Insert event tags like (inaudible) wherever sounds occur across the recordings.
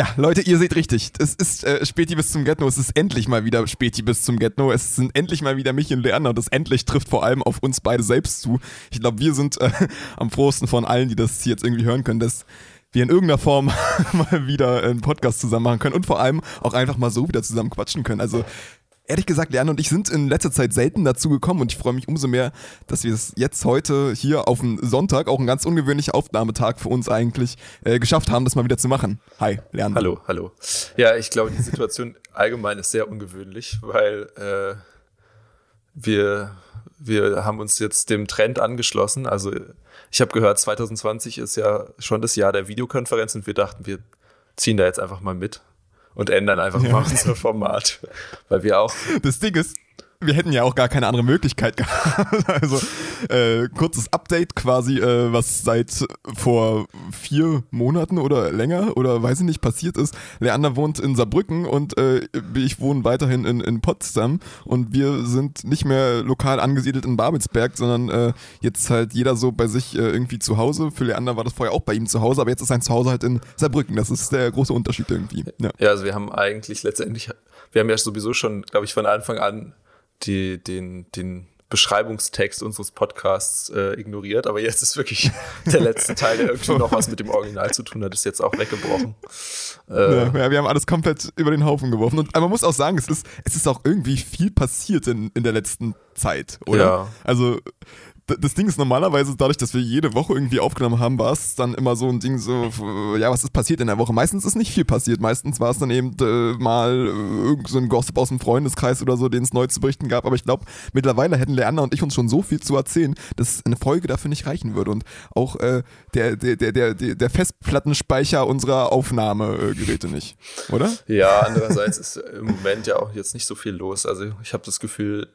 Ja, Leute, ihr seht richtig. Es ist äh, Späti bis zum Getno. Es ist endlich mal wieder Späti bis zum Getno. Es sind endlich mal wieder mich und Leander. Und das endlich trifft vor allem auf uns beide selbst zu. Ich glaube, wir sind äh, (laughs) am frohsten von allen, die das jetzt irgendwie hören können, dass wir in irgendeiner Form (laughs) mal wieder einen Podcast zusammen machen können und vor allem auch einfach mal so wieder zusammen quatschen können. Also ehrlich gesagt, Lerner und ich sind in letzter Zeit selten dazu gekommen und ich freue mich umso mehr, dass wir es jetzt heute hier auf dem Sonntag, auch ein ganz ungewöhnlicher Aufnahmetag für uns eigentlich, äh, geschafft haben, das mal wieder zu machen. Hi, Lerner. Hallo, hallo. Ja, ich glaube, die Situation (laughs) allgemein ist sehr ungewöhnlich, weil äh, wir, wir haben uns jetzt dem Trend angeschlossen. Also ich habe gehört, 2020 ist ja schon das Jahr der Videokonferenz und wir dachten, wir ziehen da jetzt einfach mal mit und ändern einfach ja. mal unser Format. Weil wir auch. Das Ding ist, wir hätten ja auch gar keine andere Möglichkeit gehabt. (laughs) Also äh, kurzes Update quasi, äh, was seit vor vier Monaten oder länger oder weiß ich nicht passiert ist. Leander wohnt in Saarbrücken und äh, ich wohne weiterhin in, in Potsdam und wir sind nicht mehr lokal angesiedelt in Babelsberg, sondern äh, jetzt halt jeder so bei sich äh, irgendwie zu Hause. Für Leander war das vorher auch bei ihm zu Hause, aber jetzt ist sein Zuhause halt in Saarbrücken. Das ist der große Unterschied irgendwie. Ja, ja also wir haben eigentlich letztendlich, wir haben ja sowieso schon, glaube ich, von Anfang an die, den, den Beschreibungstext unseres Podcasts äh, ignoriert, aber jetzt ist wirklich (laughs) der letzte Teil, der irgendwie noch was mit dem Original zu tun hat, ist jetzt auch weggebrochen. Äh, ja, wir haben alles komplett über den Haufen geworfen. Und aber man muss auch sagen, es ist, es ist auch irgendwie viel passiert in, in der letzten Zeit, oder? Ja. Also das Ding ist normalerweise dadurch, dass wir jede Woche irgendwie aufgenommen haben, war es dann immer so ein Ding so, ja, was ist passiert in der Woche? Meistens ist nicht viel passiert. Meistens war es dann eben äh, mal äh, irgend so Gossip aus dem Freundeskreis oder so, den es neu zu berichten gab. Aber ich glaube, mittlerweile hätten Leander und ich uns schon so viel zu erzählen, dass eine Folge dafür nicht reichen würde. Und auch äh, der, der, der, der, der Festplattenspeicher unserer Aufnahmegeräte nicht, oder? Ja, andererseits ist im Moment ja auch jetzt nicht so viel los. Also ich habe das Gefühl,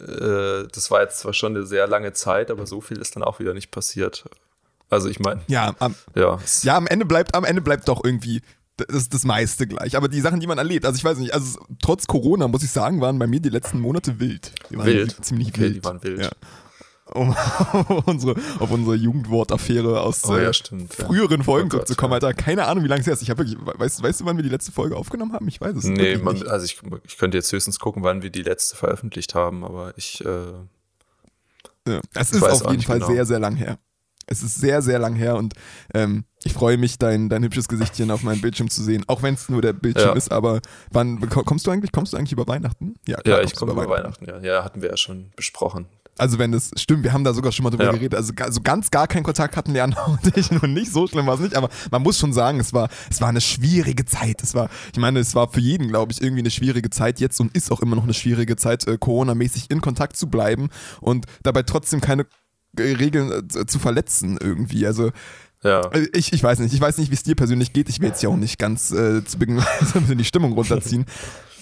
äh, das war jetzt zwar schon eine sehr lange Zeit, aber so viel ist dann auch wieder nicht passiert. Also ich meine. Ja, am, ja. ja, am Ende bleibt, am Ende bleibt doch irgendwie das, das meiste gleich. Aber die Sachen, die man erlebt, also ich weiß nicht, also trotz Corona, muss ich sagen, waren bei mir die letzten Monate wild. Die wild. Ziemlich okay, wild. Die waren wild. Ja um auf (laughs) unsere, auf unsere Jugendwortaffäre aus oh, ja, äh, stimmt, früheren Folgen oh zurückzukommen, Alter. Keine Ahnung, wie lange es her ist. Ich habe wirklich, weißt, weißt du, wann wir die letzte Folge aufgenommen haben? Ich weiß es nee, man, nicht. also ich, ich könnte jetzt höchstens gucken, wann wir die letzte veröffentlicht haben, aber ich. Äh, ja, es ist auf jeden Fall genau. sehr, sehr lang her. Es ist sehr, sehr lang her und ähm, ich freue mich, dein, dein hübsches Gesichtchen auf meinem Bildschirm zu sehen, auch wenn es nur der Bildschirm ja. ist. Aber wann kommst du eigentlich? Kommst du eigentlich über Weihnachten? Ja, klar, ja ich komme über Weihnachten. Weihnachten. Ja. ja, hatten wir ja schon besprochen. Also wenn das stimmt, wir haben da sogar schon mal drüber ja. geredet. Also, also ganz gar keinen Kontakt hatten Leander (laughs) und ich und nicht so schlimm war es nicht, aber man muss schon sagen, es war, es war eine schwierige Zeit. Es war, ich meine, es war für jeden, glaube ich, irgendwie eine schwierige Zeit jetzt und ist auch immer noch eine schwierige Zeit, äh, Corona-mäßig in Kontakt zu bleiben und dabei trotzdem keine äh, Regeln äh, zu verletzen irgendwie. Also ja. Äh, ich, ich weiß nicht, ich weiß nicht, wie es dir persönlich geht. Ich will jetzt ja auch nicht ganz äh, zu (laughs) Beginn die Stimmung runterziehen. (laughs)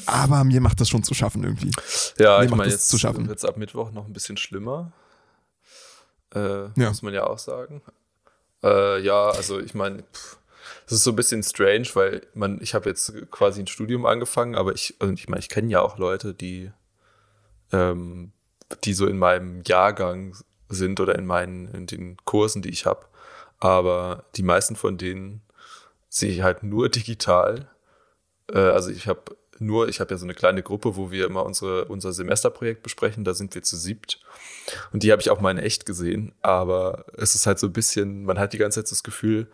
Aber mir macht das schon zu schaffen irgendwie. Ja, mir ich meine, jetzt wird es ab Mittwoch noch ein bisschen schlimmer. Äh, ja. Muss man ja auch sagen. Äh, ja, also ich meine, es ist so ein bisschen strange, weil man, ich habe jetzt quasi ein Studium angefangen, aber ich, also ich meine, ich kenne ja auch Leute, die, ähm, die so in meinem Jahrgang sind oder in meinen, in den Kursen, die ich habe. Aber die meisten von denen sehe ich halt nur digital. Äh, also ich habe nur, ich habe ja so eine kleine Gruppe, wo wir immer unsere, unser Semesterprojekt besprechen, da sind wir zu siebt. Und die habe ich auch mal in echt gesehen, aber es ist halt so ein bisschen, man hat die ganze Zeit das Gefühl,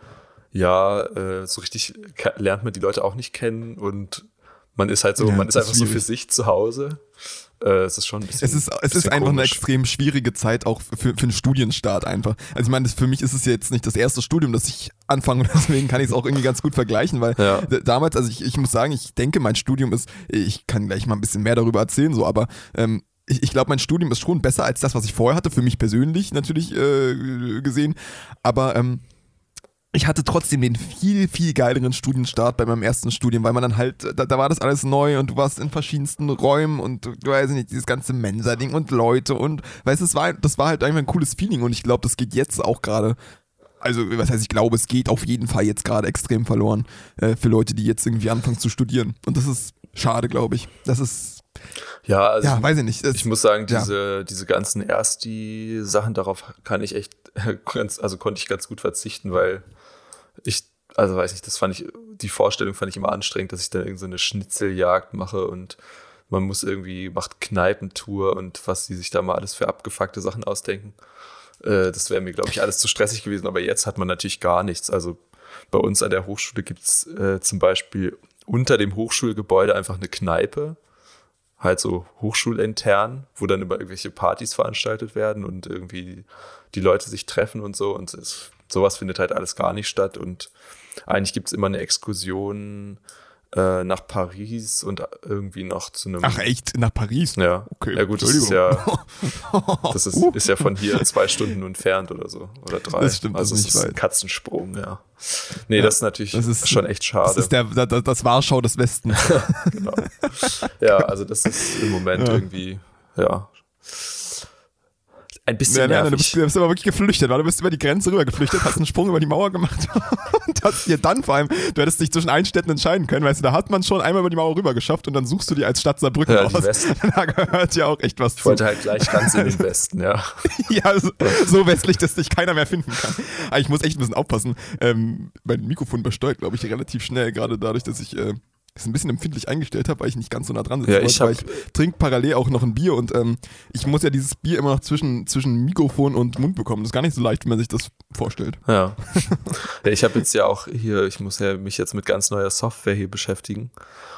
ja, äh, so richtig lernt man die Leute auch nicht kennen und man ist halt so, ja, man ist einfach schwierig. so für sich zu Hause. Äh, es ist schon ein bisschen. Es ist, es ist einfach komisch. eine extrem schwierige Zeit auch für, für einen Studienstart einfach. Also ich meine, für mich ist es jetzt nicht das erste Studium, das ich anfange und (laughs) deswegen kann ich es auch irgendwie ganz gut vergleichen, weil ja. damals, also ich, ich muss sagen, ich denke, mein Studium ist, ich kann gleich mal ein bisschen mehr darüber erzählen, so, aber ähm, ich, ich glaube, mein Studium ist schon besser als das, was ich vorher hatte, für mich persönlich natürlich äh, gesehen. Aber ähm, ich hatte trotzdem den viel, viel geileren Studienstart bei meinem ersten Studium, weil man dann halt, da, da war das alles neu und du warst in verschiedensten Räumen und du weißt nicht, dieses ganze Mensa-Ding und Leute und weißt du, das war, das war halt einfach ein cooles Feeling und ich glaube, das geht jetzt auch gerade. Also, was heißt, ich glaube, es geht auf jeden Fall jetzt gerade extrem verloren äh, für Leute, die jetzt irgendwie anfangen zu studieren. Und das ist schade, glaube ich. Das ist ja, also ja, weiß ich nicht. Das, ich muss sagen, diese, ja. diese ganzen Ersti-Sachen, darauf kann ich echt, (laughs) ganz, also konnte ich ganz gut verzichten, weil ich, also weiß nicht, das fand ich die Vorstellung fand ich immer anstrengend, dass ich dann irgendeine so Schnitzeljagd mache und man muss irgendwie, macht Kneipentour und was die sich da mal alles für abgefuckte Sachen ausdenken. Äh, das wäre mir, glaube ich, alles zu stressig gewesen, aber jetzt hat man natürlich gar nichts. Also bei uns an der Hochschule gibt es äh, zum Beispiel unter dem Hochschulgebäude einfach eine Kneipe, halt so hochschulintern, wo dann immer irgendwelche Partys veranstaltet werden und irgendwie die Leute sich treffen und so. Und es, sowas findet halt alles gar nicht statt. Und eigentlich gibt es immer eine Exkursion äh, nach Paris und irgendwie noch zu einem. Ach echt? Nach Paris? Ja. Okay. Ja gut, das ist ja, (laughs) das ist, ist ja von hier zwei Stunden entfernt oder so. Oder drei. Das stimmt. Also das ist ein Katzensprung, ja. Nee, ja, das ist natürlich das ist, schon echt schade. Das ist der, das, das Warschau des Westens. (laughs) genau. Ja, also das ist im Moment ja. irgendwie, ja, ein bisschen ja, nervig. Du bist, du bist aber wirklich geflüchtet, weil du bist über die Grenze rüber geflüchtet, hast einen Sprung über die Mauer gemacht (laughs) und hast dir dann vor allem, du hättest dich zwischen allen Städten entscheiden können, weißt du, da hat man schon einmal über die Mauer rüber geschafft und dann suchst du dir als Stadt Saarbrücken ja, aus. (laughs) Da gehört ja auch echt was ich zu. Ich wollte halt gleich ganz in den (laughs) Westen, ja. ja, so, so, westlich, dass dich keiner mehr finden kann. Aber ich muss echt ein bisschen aufpassen. Ähm, mein Mikrofon besteuert, glaube ich, relativ schnell, gerade dadurch, dass ich äh, es ein bisschen empfindlich eingestellt habe, weil ich nicht ganz so nah dran sitze. Ja, ich, ich trinke parallel auch noch ein Bier und ähm, ich muss ja dieses Bier immer noch zwischen, zwischen Mikrofon und Mund bekommen. Das ist gar nicht so leicht, wie man sich das vorstellt. Ja. (laughs) ja ich habe jetzt ja auch hier, ich muss ja mich jetzt mit ganz neuer Software hier beschäftigen.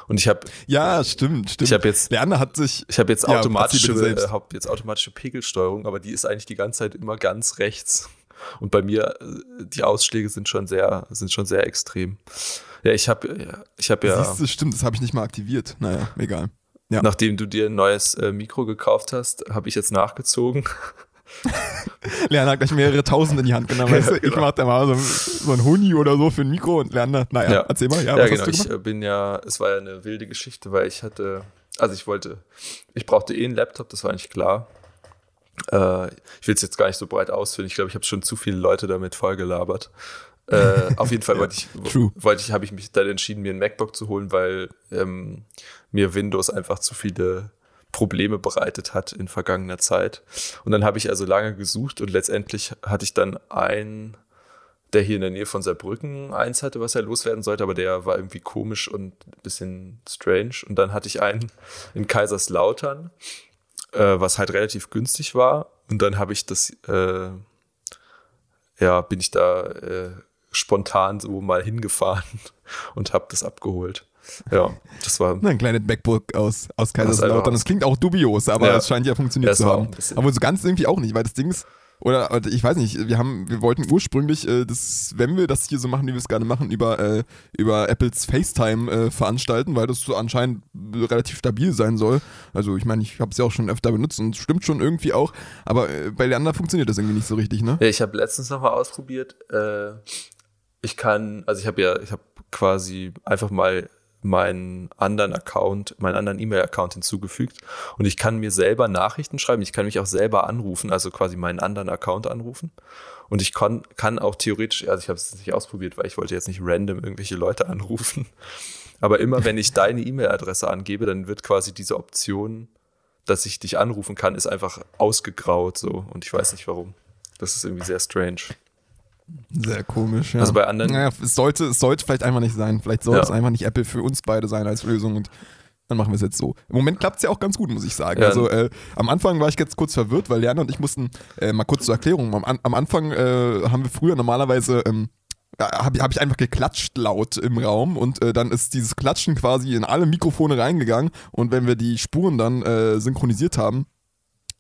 Und ich habe ja stimmt stimmt. Ich habe jetzt Lerner hat sich ich habe jetzt automatische ja, hab jetzt automatische Pegelsteuerung, aber die ist eigentlich die ganze Zeit immer ganz rechts. Und bei mir äh, die Ausschläge sind schon sehr sind schon sehr extrem. Ja, ich habe ich hab ja. Siehst du, stimmt, das habe ich nicht mal aktiviert. Naja, egal. Ja. Nachdem du dir ein neues äh, Mikro gekauft hast, habe ich jetzt nachgezogen. (laughs) Lerner hat gleich mehrere Tausend in die Hand genommen. Weißt du? (laughs) genau. Ich mache da mal so, so ein Huni oder so für ein Mikro und Lerner. Naja, ja. erzähl mal. Ja, ja genau. Ich äh, bin ja, es war ja eine wilde Geschichte, weil ich hatte, also ich wollte, ich brauchte eh einen Laptop, das war eigentlich klar. Äh, ich will es jetzt gar nicht so breit ausführen. Ich glaube, ich habe schon zu viele Leute damit vollgelabert. Äh, auf jeden Fall (laughs) wollte ich, wollte ich, habe ich mich dann entschieden, mir ein MacBook zu holen, weil ähm, mir Windows einfach zu viele Probleme bereitet hat in vergangener Zeit. Und dann habe ich also lange gesucht und letztendlich hatte ich dann einen, der hier in der Nähe von Saarbrücken eins hatte, was er loswerden sollte, aber der war irgendwie komisch und ein bisschen strange. Und dann hatte ich einen in Kaiserslautern, äh, was halt relativ günstig war. Und dann habe ich das, äh, ja, bin ich da äh, spontan so mal hingefahren (laughs) und habe das abgeholt. Ja, das war. ein kleines MacBook aus, aus Kaiserslautern. Das klingt auch dubios, aber es ja. scheint ja funktioniert zu haben. Aber so ganz irgendwie auch nicht, weil das Ding ist, oder, ich weiß nicht, wir haben, wir wollten ursprünglich, äh, das, wenn wir das hier so machen, wie wir es gerne machen, über, äh, über Apples FaceTime äh, veranstalten, weil das so anscheinend relativ stabil sein soll. Also ich meine, ich habe es ja auch schon öfter benutzt und stimmt schon irgendwie auch, aber äh, bei Leander funktioniert das irgendwie nicht so richtig, ne? Ja, ich habe letztens nochmal ausprobiert. Ich kann, also ich habe ja, ich habe quasi einfach mal meinen anderen Account, meinen anderen E-Mail-Account hinzugefügt. Und ich kann mir selber Nachrichten schreiben, ich kann mich auch selber anrufen, also quasi meinen anderen Account anrufen. Und ich kann, kann auch theoretisch, also ich habe es nicht ausprobiert, weil ich wollte jetzt nicht random irgendwelche Leute (laughs) anrufen, aber immer wenn ich deine E-Mail-Adresse angebe, dann wird quasi diese Option, dass ich dich anrufen kann, ist einfach ausgegraut so. Und ich weiß nicht warum. Das ist irgendwie sehr strange. Sehr komisch, ja. Also bei anderen. Naja, es sollte, es sollte vielleicht einfach nicht sein. Vielleicht soll ja. es einfach nicht Apple für uns beide sein als Lösung und dann machen wir es jetzt so. Im Moment klappt es ja auch ganz gut, muss ich sagen. Ja. Also äh, am Anfang war ich jetzt kurz verwirrt, weil Lerner und ich mussten, äh, mal kurz zur Erklärung, am, am Anfang äh, haben wir früher normalerweise ähm, habe hab ich einfach geklatscht laut im Raum und äh, dann ist dieses Klatschen quasi in alle Mikrofone reingegangen und wenn wir die Spuren dann äh, synchronisiert haben,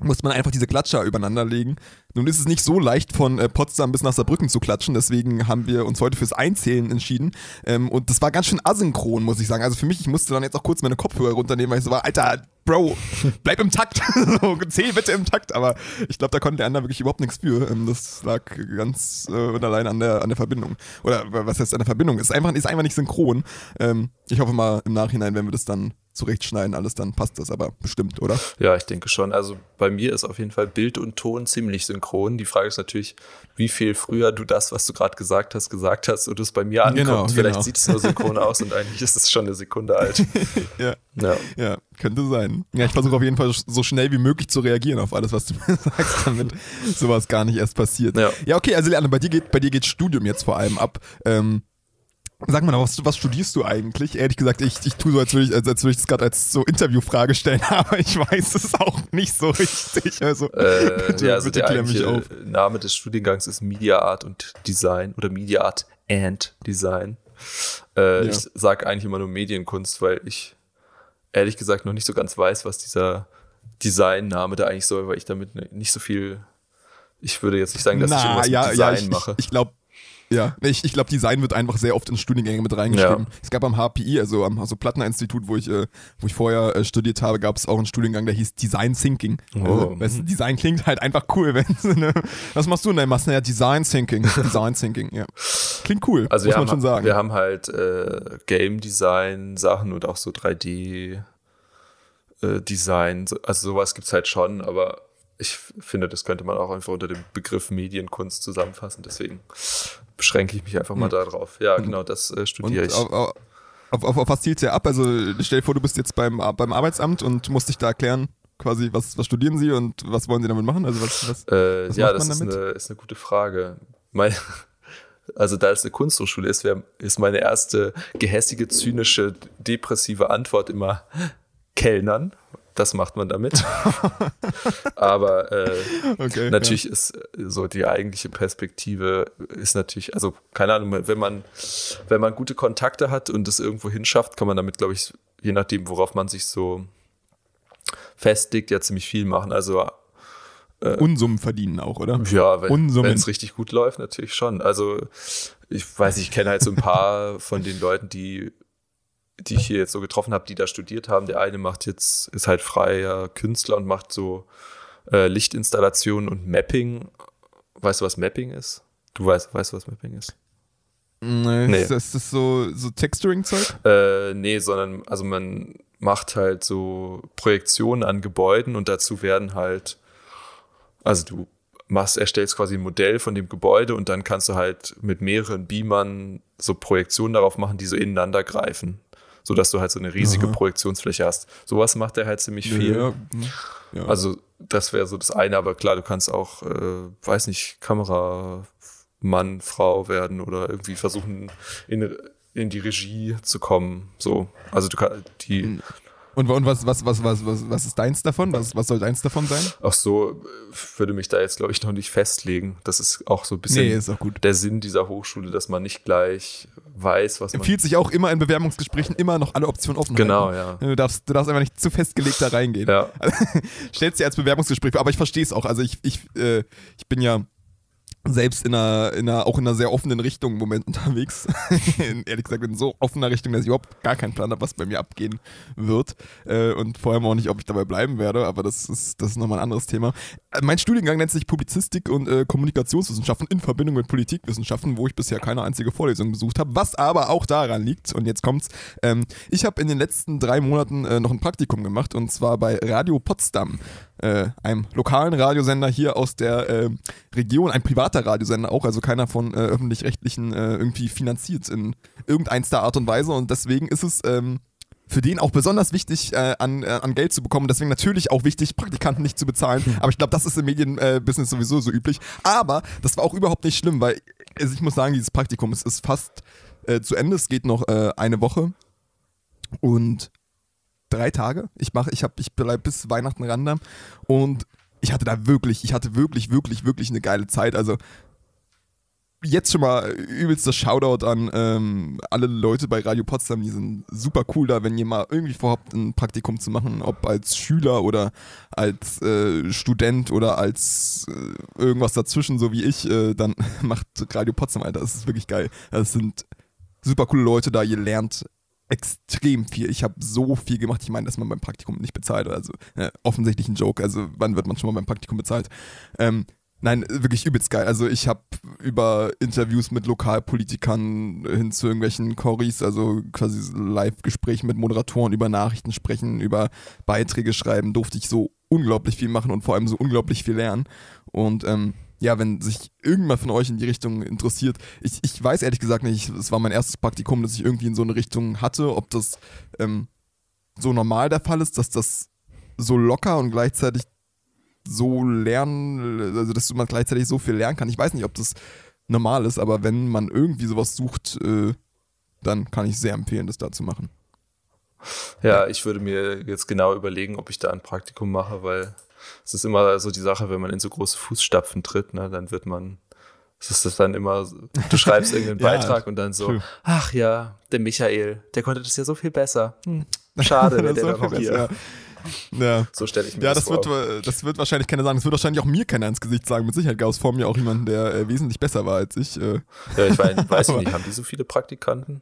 muss man einfach diese Klatscher übereinander legen. Nun ist es nicht so leicht, von äh, Potsdam bis nach Saarbrücken zu klatschen, deswegen haben wir uns heute fürs Einzählen entschieden. Ähm, und das war ganz schön asynchron, muss ich sagen. Also für mich, ich musste dann jetzt auch kurz meine Kopfhörer runternehmen, weil ich so war, Alter, Bro, bleib im Takt. (laughs) Zähl bitte im Takt. Aber ich glaube, da konnte der andere wirklich überhaupt nichts für. Ähm, das lag ganz äh, und allein an der, an der Verbindung. Oder was heißt an der Verbindung? Ist einfach, ist einfach nicht synchron. Ähm, ich hoffe mal im Nachhinein, wenn wir das dann zurechtschneiden, alles, dann passt das aber bestimmt, oder? Ja, ich denke schon. Also bei mir ist auf jeden Fall Bild und Ton ziemlich synchron. Die Frage ist natürlich, wie viel früher du das, was du gerade gesagt hast, gesagt hast und es bei mir ankommt. Genau, Vielleicht genau. sieht es nur synchron (laughs) aus und eigentlich ist es schon eine Sekunde alt. (laughs) ja. ja. ja, könnte sein. Ja, ich versuche auf jeden Fall so schnell wie möglich zu reagieren auf alles, was du mir (laughs) sagst, damit sowas gar nicht erst passiert. Ja, ja okay, also Leanne, bei dir geht, bei dir geht Studium jetzt vor allem ab. Ähm, Sag mal, was, was studierst du eigentlich? Ehrlich gesagt, ich, ich tue so, als würde ich, als, als würde ich das gerade als so Interviewfrage stellen, (laughs) aber ich weiß es auch nicht so richtig. Also, äh, bitte, ja, also bitte der mich auf. Name des Studiengangs ist Media Art und Design oder Media Art and Design. Äh, ja. Ich sage eigentlich immer nur Medienkunst, weil ich ehrlich gesagt noch nicht so ganz weiß, was dieser Designname da eigentlich soll, weil ich damit nicht so viel. Ich würde jetzt nicht sagen, dass Na, ich irgendwas ja, Design ja, ich, mache. Ich, ich glaube, ja, (laughs) ich, ich glaube, Design wird einfach sehr oft in Studiengänge mit reingeschrieben. Ja. Es gab am HPI, also am also Plattener-Institut, wo ich, äh, wo ich vorher äh, studiert habe, gab es auch einen Studiengang, der hieß Design Thinking. Oh. Also, weißt, Design klingt halt einfach cool. (laughs) Wenn, ne, was machst du denn? Machst du ja Design Thinking. (laughs) Design Thinking, ja. Klingt cool, also muss man schon sagen. Wir haben halt äh, Game Design Sachen und auch so 3D äh, Design. Also sowas gibt es halt schon, aber ich finde, das könnte man auch einfach unter dem Begriff Medienkunst zusammenfassen. Deswegen beschränke ich mich einfach mal mhm. darauf. Ja, genau, das äh, studiere ich. Auf, auf, auf, auf was zielt ja ab? Also stell dir vor, du bist jetzt beim, beim Arbeitsamt und musst dich da erklären, quasi, was, was studieren sie und was wollen sie damit machen? Also was, was, äh, was ja, das ist eine, ist eine gute Frage. Mein, (laughs) also da es eine Kunsthochschule ist, wär, ist meine erste gehässige, zynische, depressive Antwort immer Kellnern, das macht man damit. (laughs) Aber äh, okay, natürlich ja. ist so die eigentliche Perspektive ist natürlich, also keine Ahnung, wenn man, wenn man gute Kontakte hat und es irgendwo hinschafft, kann man damit, glaube ich, je nachdem, worauf man sich so festlegt, ja ziemlich viel machen. Also äh, Unsummen verdienen auch, oder? Ja, wenn es richtig gut läuft, natürlich schon. Also ich weiß, ich kenne halt so ein paar von den Leuten, die die ich hier jetzt so getroffen habe, die da studiert haben. Der eine macht jetzt, ist halt freier Künstler und macht so äh, Lichtinstallationen und Mapping. Weißt du, was Mapping ist? Du weißt, weißt du, was Mapping ist? Nee, nee. Ist, das, ist das so, so Texturing-Zeug? Äh, nee, sondern, also man macht halt so Projektionen an Gebäuden und dazu werden halt, also du machst, erstellst quasi ein Modell von dem Gebäude und dann kannst du halt mit mehreren Beamern so Projektionen darauf machen, die so ineinander greifen sodass du halt so eine riesige Aha. Projektionsfläche hast. Sowas macht er halt ziemlich viel. Ja, ja. Also das wäre so das eine, aber klar, du kannst auch, äh, weiß nicht, Kameramann, Frau werden oder irgendwie versuchen, in, in die Regie zu kommen. So, also du kannst die. Und, und was, was, was, was, was, was ist deins davon? Was, was soll deins davon sein? Ach so, würde mich da jetzt, glaube ich, noch nicht festlegen. Das ist auch so ein bisschen nee, der Sinn dieser Hochschule, dass man nicht gleich weiß, was man. Empfiehlt sich auch immer in Bewerbungsgesprächen immer noch alle Optionen offen. Genau, ja. Du darfst, du darfst einfach nicht zu festgelegt da reingehen. Ja. (laughs) stellst dir als Bewerbungsgespräch, aber ich verstehe es auch. Also ich, ich, äh, ich bin ja selbst in einer, in einer, auch in einer sehr offenen Richtung im Moment (laughs) unterwegs. in, ehrlich gesagt, in so offener Richtung, dass ich überhaupt gar keinen Plan habe, was bei mir abgehen wird. Äh, und vor allem auch nicht, ob ich dabei bleiben werde, aber das ist, das ist nochmal ein anderes Thema. Äh, mein Studiengang nennt sich Publizistik und äh, Kommunikationswissenschaften in Verbindung mit Politikwissenschaften, wo ich bisher keine einzige Vorlesung besucht habe, was aber auch daran liegt, und jetzt kommt's, ähm, ich habe in den letzten drei Monaten äh, noch ein Praktikum gemacht und zwar bei Radio Potsdam äh, einem lokalen Radiosender hier aus der äh, Region, ein privater Radiosender auch, also keiner von äh, öffentlich-rechtlichen äh, irgendwie finanziert in irgendeiner Art und Weise und deswegen ist es ähm, für den auch besonders wichtig, äh, an, äh, an Geld zu bekommen. Deswegen natürlich auch wichtig, Praktikanten nicht zu bezahlen. Aber ich glaube, das ist im Medienbusiness sowieso so üblich. Aber das war auch überhaupt nicht schlimm, weil also ich muss sagen, dieses Praktikum es ist fast zu Ende. Es geht noch eine Woche. Und drei Tage. Ich mache, ich habe, ich bleibe bis Weihnachten ran und ich hatte da wirklich, ich hatte wirklich, wirklich, wirklich eine geile Zeit. Also jetzt schon mal übelst Shoutout an ähm, alle Leute bei Radio Potsdam, die sind super cool da, wenn ihr mal irgendwie vorhabt, ein Praktikum zu machen, ob als Schüler oder als äh, Student oder als äh, irgendwas dazwischen, so wie ich, äh, dann (laughs) macht Radio Potsdam, Alter, das ist wirklich geil. Das sind super coole Leute da, ihr lernt extrem viel. Ich habe so viel gemacht. Ich meine, dass man beim Praktikum nicht bezahlt. Also äh, offensichtlich ein Joke. Also wann wird man schon mal beim Praktikum bezahlt? Ähm, nein, wirklich übelst geil. Also ich habe über Interviews mit Lokalpolitikern hin zu irgendwelchen Choris, also quasi Live-Gespräche mit Moderatoren über Nachrichten sprechen, über Beiträge schreiben, durfte ich so unglaublich viel machen und vor allem so unglaublich viel lernen. Und ähm, ja, wenn sich irgendjemand von euch in die Richtung interessiert, ich, ich weiß ehrlich gesagt nicht, es war mein erstes Praktikum, das ich irgendwie in so eine Richtung hatte, ob das ähm, so normal der Fall ist, dass das so locker und gleichzeitig so lernen, also dass man gleichzeitig so viel lernen kann. Ich weiß nicht, ob das normal ist, aber wenn man irgendwie sowas sucht, äh, dann kann ich sehr empfehlen, das da zu machen. Ja, ich würde mir jetzt genau überlegen, ob ich da ein Praktikum mache, weil es ist immer so die Sache, wenn man in so große Fußstapfen tritt, ne, dann wird man, es ist dann immer, du schreibst (laughs) irgendeinen ja, Beitrag und dann so, true. ach ja, der Michael, der konnte das ja so viel besser. Hm, schade, (laughs) wenn der so noch hier. Ja. So stelle ich mir ja, das, das vor. Wird, das wird wahrscheinlich keiner sagen. Das wird wahrscheinlich auch mir keiner ins Gesicht sagen. Mit Sicherheit gab es vor mir auch jemanden, der äh, wesentlich besser war als ich. Äh. Ja, ich weiß, weiß (laughs) nicht, haben die so viele Praktikanten?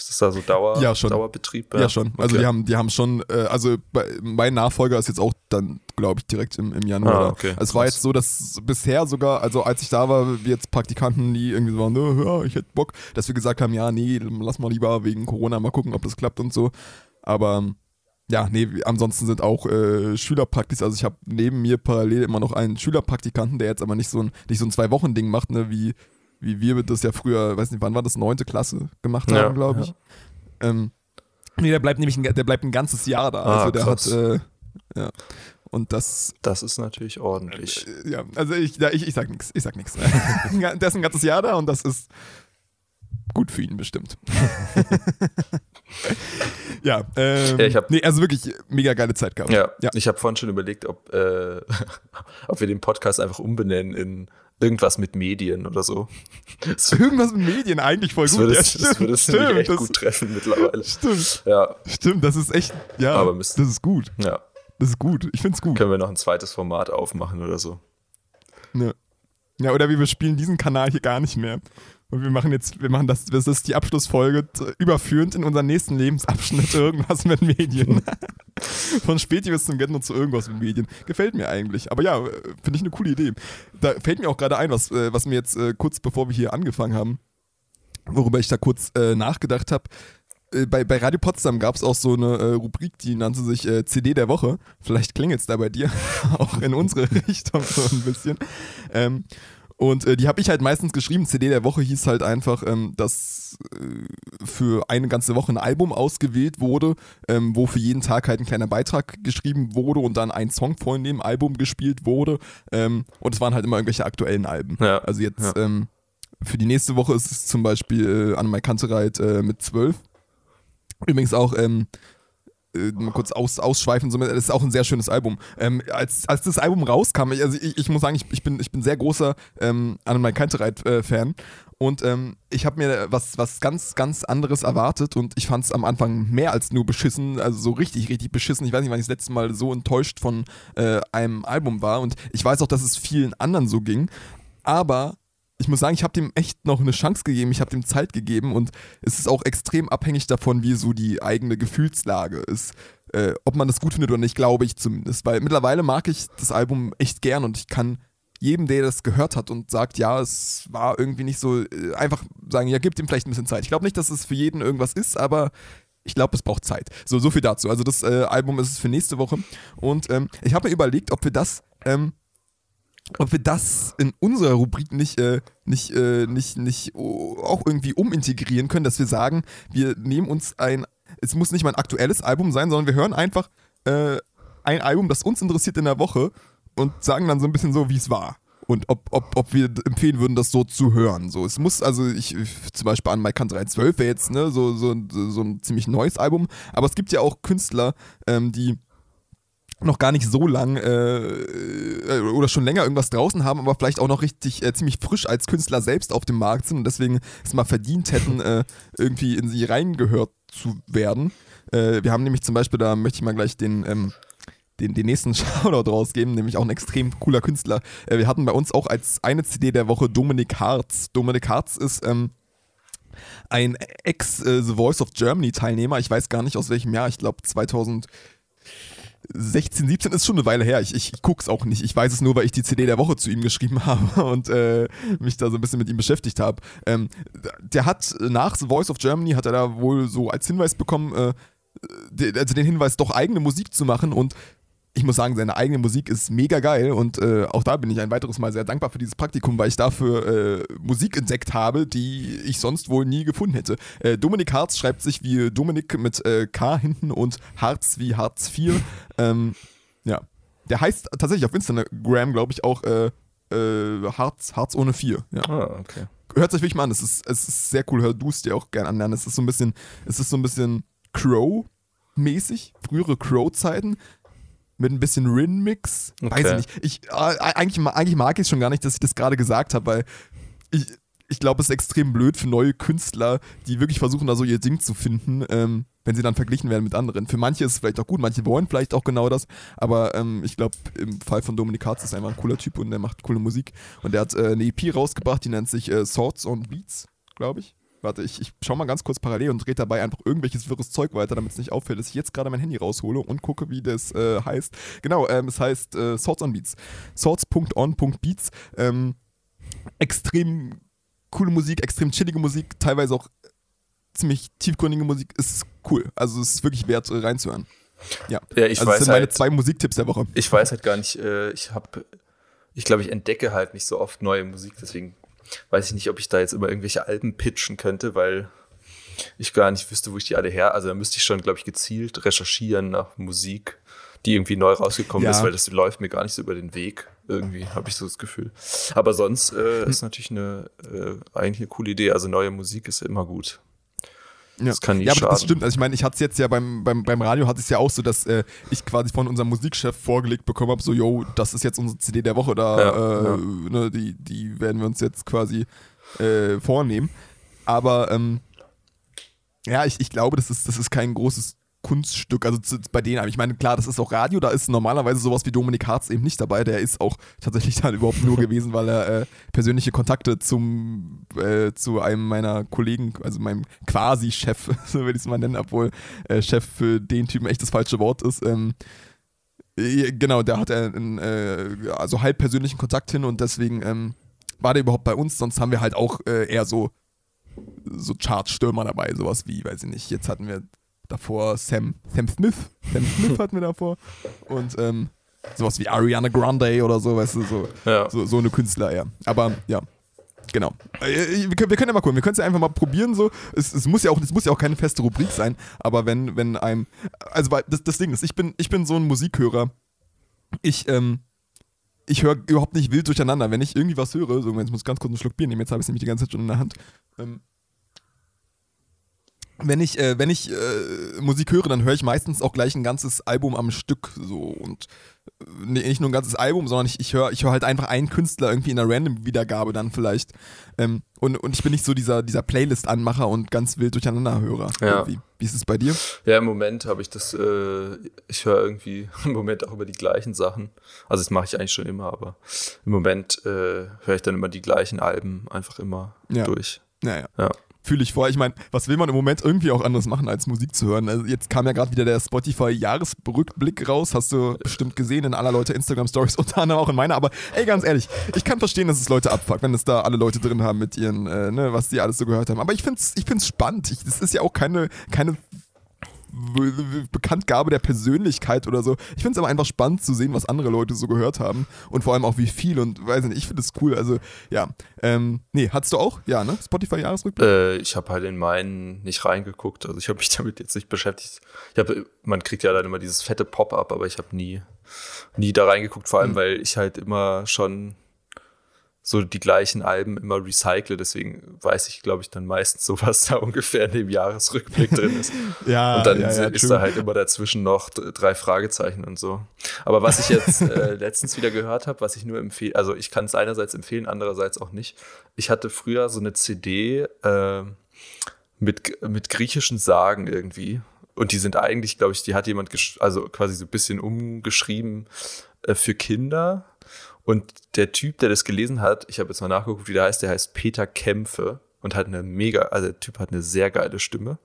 Ist das da so Dauer, ja, schon. Dauerbetrieb? Ja, ja schon. Also okay. die haben, die haben schon, äh, also bei, mein Nachfolger ist jetzt auch dann, glaube ich, direkt im, im Januar. Ah, okay. Also es war jetzt so, dass bisher sogar, also als ich da war, wir jetzt Praktikanten, die irgendwie so waren, ne, ja, ich hätte Bock, dass wir gesagt haben, ja, nee, lass mal lieber wegen Corona mal gucken, ob das klappt und so. Aber ja, nee, ansonsten sind auch äh, Schülerpraktis, also ich habe neben mir parallel immer noch einen Schülerpraktikanten, der jetzt aber nicht so ein, nicht so ein Zwei-Wochen-Ding macht, ne, wie wie wir das ja früher, weiß nicht, wann war das, neunte Klasse gemacht haben, ja, glaube ich. Ja. Ähm, nee, der bleibt nämlich ein, der bleibt ein ganzes Jahr da. Ah, also der krass. hat, äh, ja. Und das. Das ist natürlich ordentlich. Äh, ja, also ich, ja, ich, ich sag nichts. Ich sag nichts. (laughs) der ist ein ganzes Jahr da und das ist gut für ihn bestimmt. (laughs) ja, ähm, ja, ich hab, nee, also wirklich mega geile Zeit gehabt. Ja, ja. ich habe vorhin schon überlegt, ob, äh, (laughs) ob wir den Podcast einfach umbenennen in Irgendwas mit Medien oder so. (laughs) Irgendwas mit Medien eigentlich voll das gut. Würde, ja, stimmt, das würde es stimmt, echt das, gut treffen mittlerweile. Stimmt. Ja. Stimmt, das ist echt, ja, Aber das ist gut. Ja. Das ist gut. Ich finde es gut. Können wir noch ein zweites Format aufmachen oder so. Ja. Ja, oder wie wir spielen diesen Kanal hier gar nicht mehr. Und wir machen jetzt, wir machen das, das ist die Abschlussfolge, überführend in unseren nächsten Lebensabschnitt (laughs) irgendwas mit Medien. (laughs) Von Späti bis zum Gentner zu irgendwas mit Medien. Gefällt mir eigentlich. Aber ja, finde ich eine coole Idee. Da fällt mir auch gerade ein, was, äh, was mir jetzt äh, kurz bevor wir hier angefangen haben, worüber ich da kurz äh, nachgedacht habe. Äh, bei, bei Radio Potsdam gab es auch so eine äh, Rubrik, die nannte sich CD der Woche. Vielleicht klingelt es da bei dir (laughs) auch in unsere Richtung so ein bisschen. Ähm, und äh, die habe ich halt meistens geschrieben. CD der Woche hieß halt einfach, ähm, dass äh, für eine ganze Woche ein Album ausgewählt wurde, ähm, wo für jeden Tag halt ein kleiner Beitrag geschrieben wurde und dann ein Song von dem Album gespielt wurde. Ähm, und es waren halt immer irgendwelche aktuellen Alben. Ja. Also jetzt ja. Ähm, für die nächste Woche ist es zum Beispiel äh, Annemai Kantereit äh, mit 12. Übrigens auch ähm, äh, mal kurz aus, ausschweifen, das ist auch ein sehr schönes Album. Ähm, als, als das Album rauskam, ich, also ich, ich muss sagen, ich, ich, bin, ich bin sehr großer ähm, Annemai Kantereit-Fan und ähm, ich habe mir was, was ganz, ganz anderes erwartet und ich fand es am Anfang mehr als nur beschissen, also so richtig, richtig beschissen. Ich weiß nicht, wann ich das letzte Mal so enttäuscht von äh, einem Album war und ich weiß auch, dass es vielen anderen so ging, aber ich muss sagen, ich habe dem echt noch eine Chance gegeben, ich habe dem Zeit gegeben und es ist auch extrem abhängig davon, wie so die eigene Gefühlslage ist. Äh, ob man das gut findet oder nicht, glaube ich zumindest. Weil mittlerweile mag ich das Album echt gern und ich kann jedem, der das gehört hat und sagt, ja, es war irgendwie nicht so, äh, einfach sagen, ja, gib ihm vielleicht ein bisschen Zeit. Ich glaube nicht, dass es für jeden irgendwas ist, aber ich glaube, es braucht Zeit. So, so viel dazu. Also das äh, Album ist es für nächste Woche und ähm, ich habe mir überlegt, ob wir das ähm, ob wir das in unserer Rubrik nicht, äh, nicht, äh, nicht, nicht auch irgendwie umintegrieren können, dass wir sagen, wir nehmen uns ein, es muss nicht mal ein aktuelles Album sein, sondern wir hören einfach äh, ein Album, das uns interessiert in der Woche und sagen dann so ein bisschen so, wie es war. Und ob, ob, ob wir empfehlen würden, das so zu hören. So, es muss, also ich, zum Beispiel an Country 312 wäre jetzt ne, so, so, so ein ziemlich neues Album, aber es gibt ja auch Künstler, ähm, die noch gar nicht so lang äh, äh, oder schon länger irgendwas draußen haben, aber vielleicht auch noch richtig äh, ziemlich frisch als Künstler selbst auf dem Markt sind und deswegen es mal verdient hätten, äh, irgendwie in sie reingehört zu werden. Äh, wir haben nämlich zum Beispiel, da möchte ich mal gleich den, ähm, den, den nächsten (laughs) Shoutout rausgeben, nämlich auch ein extrem cooler Künstler. Äh, wir hatten bei uns auch als eine CD der Woche Dominik Harz. Dominik Harz ist ähm, ein Ex-The Voice of Germany Teilnehmer. Ich weiß gar nicht aus welchem Jahr, ich glaube 2000. 16, 17 ist schon eine Weile her. Ich, ich, ich gucke es auch nicht. Ich weiß es nur, weil ich die CD der Woche zu ihm geschrieben (laughs) habe und äh, mich da so ein bisschen mit ihm beschäftigt habe. Ähm, der hat nach The Voice of Germany hat er da wohl so als Hinweis bekommen, äh, also den Hinweis, doch eigene Musik zu machen und ich muss sagen, seine eigene Musik ist mega geil und äh, auch da bin ich ein weiteres Mal sehr dankbar für dieses Praktikum, weil ich dafür äh, Musik entdeckt habe, die ich sonst wohl nie gefunden hätte. Äh, Dominik Harz schreibt sich wie Dominik mit äh, K hinten und Harz wie Harz IV. (laughs) ähm, ja, der heißt tatsächlich auf Instagram, glaube ich, auch äh, äh, Harz, Harz ohne 4. Ja. Ah, okay. hört euch wirklich mal an. Es ist, es ist sehr cool. Hör du es dir auch gerne an. Es ist so ein bisschen, es ist so ein bisschen Crow-mäßig. Frühere Crow-Zeiten mit ein bisschen Rin-Mix. Okay. Weiß ich nicht. Ich, äh, eigentlich, eigentlich mag ich es schon gar nicht, dass ich das gerade gesagt habe, weil ich, ich glaube, es ist extrem blöd für neue Künstler, die wirklich versuchen, da so ihr Ding zu finden, ähm, wenn sie dann verglichen werden mit anderen. Für manche ist es vielleicht auch gut, manche wollen vielleicht auch genau das, aber ähm, ich glaube, im Fall von Dominik Katz ist er einfach ein cooler Typ und der macht coole Musik. Und der hat äh, eine EP rausgebracht, die nennt sich äh, Swords on Beats, glaube ich. Warte, ich, ich schau mal ganz kurz parallel und drehe dabei einfach irgendwelches wirres Zeug weiter, damit es nicht auffällt, dass ich jetzt gerade mein Handy raushole und gucke, wie das äh, heißt. Genau, ähm, es heißt äh, Swords on Beats. Swords.on.beats. Ähm, extrem coole Musik, extrem chillige Musik, teilweise auch ziemlich tiefgründige Musik. Ist cool. Also es ist wirklich wert, äh, reinzuhören. Ja, ja ich also weiß das sind meine halt, zwei Musiktipps der Woche. Ich weiß halt gar nicht, äh, ich habe, ich glaube, ich entdecke halt nicht so oft neue Musik, deswegen weiß ich nicht, ob ich da jetzt immer irgendwelche Alben pitchen könnte, weil ich gar nicht wüsste, wo ich die alle her. Also da müsste ich schon, glaube ich, gezielt recherchieren nach Musik, die irgendwie neu rausgekommen ja. ist, weil das läuft mir gar nicht so über den Weg. Irgendwie habe ich so das Gefühl. Aber sonst äh, hm. ist natürlich eine äh, eigentlich eine coole Idee. Also neue Musik ist immer gut. Ja. Das kann nie ja, aber schaden. das stimmt. Also ich meine, ich hatte es jetzt ja beim, beim, beim Radio, hatte ich es ja auch so, dass äh, ich quasi von unserem Musikchef vorgelegt bekommen habe, so, yo, das ist jetzt unsere CD der Woche, da, ja, äh, ja. Ne, die, die werden wir uns jetzt quasi äh, vornehmen. Aber ähm, ja, ich, ich glaube, das ist, das ist kein großes Kunststück, also zu, bei denen, ich meine, klar, das ist auch Radio, da ist normalerweise sowas wie Dominik Harz eben nicht dabei, der ist auch tatsächlich (laughs) dann überhaupt nur gewesen, weil er äh, persönliche Kontakte zum, äh, zu einem meiner Kollegen, also meinem Quasi-Chef, (laughs) so würde ich es mal nennen, obwohl äh, Chef für den Typen echt das falsche Wort ist, ähm, genau, da hat er einen, äh, also halb persönlichen Kontakt hin und deswegen ähm, war der überhaupt bei uns, sonst haben wir halt auch äh, eher so so Chartstürmer dabei, sowas wie, weiß ich nicht, jetzt hatten wir davor Sam, Sam Smith. Sam Smith hatten wir davor. Und ähm, sowas wie Ariana Grande oder so, weißt du, so, ja. so, so eine Künstler, ja. Aber ja, Genau. Äh, wir können, wir können ja mal gucken. Wir können es ja einfach mal probieren. So. Es, es, muss ja auch, es muss ja auch keine feste Rubrik sein. Aber wenn, wenn einem. Also, weil das, das Ding ist, ich bin, ich bin so ein Musikhörer. Ich, ähm, ich höre überhaupt nicht wild durcheinander. Wenn ich irgendwie was höre, so, jetzt muss ich ganz kurz einen Schluck Bier nehmen, jetzt habe ich es nämlich die ganze Zeit schon in der Hand. Ähm, wenn ich, äh, wenn ich äh, Musik höre, dann höre ich meistens auch gleich ein ganzes Album am Stück so und äh, nee, nicht nur ein ganzes Album, sondern ich, ich höre ich hör halt einfach einen Künstler irgendwie in einer Random-Wiedergabe dann vielleicht. Ähm, und, und ich bin nicht so dieser, dieser Playlist-Anmacher und ganz wild Durcheinanderhörer. Ja. Wie ist es bei dir? Ja, im Moment habe ich das, äh, ich höre irgendwie (laughs) im Moment auch über die gleichen Sachen. Also das mache ich eigentlich schon immer, aber im Moment äh, höre ich dann immer die gleichen Alben einfach immer ja. durch. Naja. Ja fühle ich vor. Ich meine, was will man im Moment irgendwie auch anderes machen, als Musik zu hören? Also jetzt kam ja gerade wieder der Spotify-Jahresrückblick raus. Hast du bestimmt gesehen in aller Leute Instagram-Stories, (laughs) unter anderem auch in meiner. Aber ey, ganz ehrlich, ich kann verstehen, dass es Leute abfuckt, wenn es da alle Leute drin haben mit ihren, äh, ne, was die alles so gehört haben. Aber ich finde es ich find's spannend. Ich, das ist ja auch keine, keine Bekanntgabe der Persönlichkeit oder so. Ich finde es aber einfach spannend zu sehen, was andere Leute so gehört haben und vor allem auch wie viel und weiß nicht, ich finde es cool. Also ja, ähm, nee, hattest du auch? Ja, ne? Spotify-Jahresrückblick? Äh, ich habe halt in meinen nicht reingeguckt, also ich habe mich (laughs) damit jetzt nicht beschäftigt. Ich habe, man kriegt ja dann immer dieses fette Pop-up, aber ich habe nie, nie da reingeguckt, vor allem, mhm. weil ich halt immer schon so die gleichen Alben immer recycle. Deswegen weiß ich, glaube ich, dann meistens so, (laughs) was da ungefähr in dem Jahresrückblick drin ist. (laughs) ja, und dann ja, ja, ist true. da halt immer dazwischen noch drei Fragezeichen und so. Aber was ich jetzt (laughs) äh, letztens wieder gehört habe, was ich nur empfehle, also ich kann es einerseits empfehlen, andererseits auch nicht. Ich hatte früher so eine CD äh, mit, mit griechischen Sagen irgendwie. Und die sind eigentlich, glaube ich, die hat jemand, also quasi so ein bisschen umgeschrieben äh, für Kinder und der Typ, der das gelesen hat, ich habe jetzt mal nachgeguckt, wie der heißt, der heißt Peter Kämpfe und hat eine mega, also der Typ hat eine sehr geile Stimme.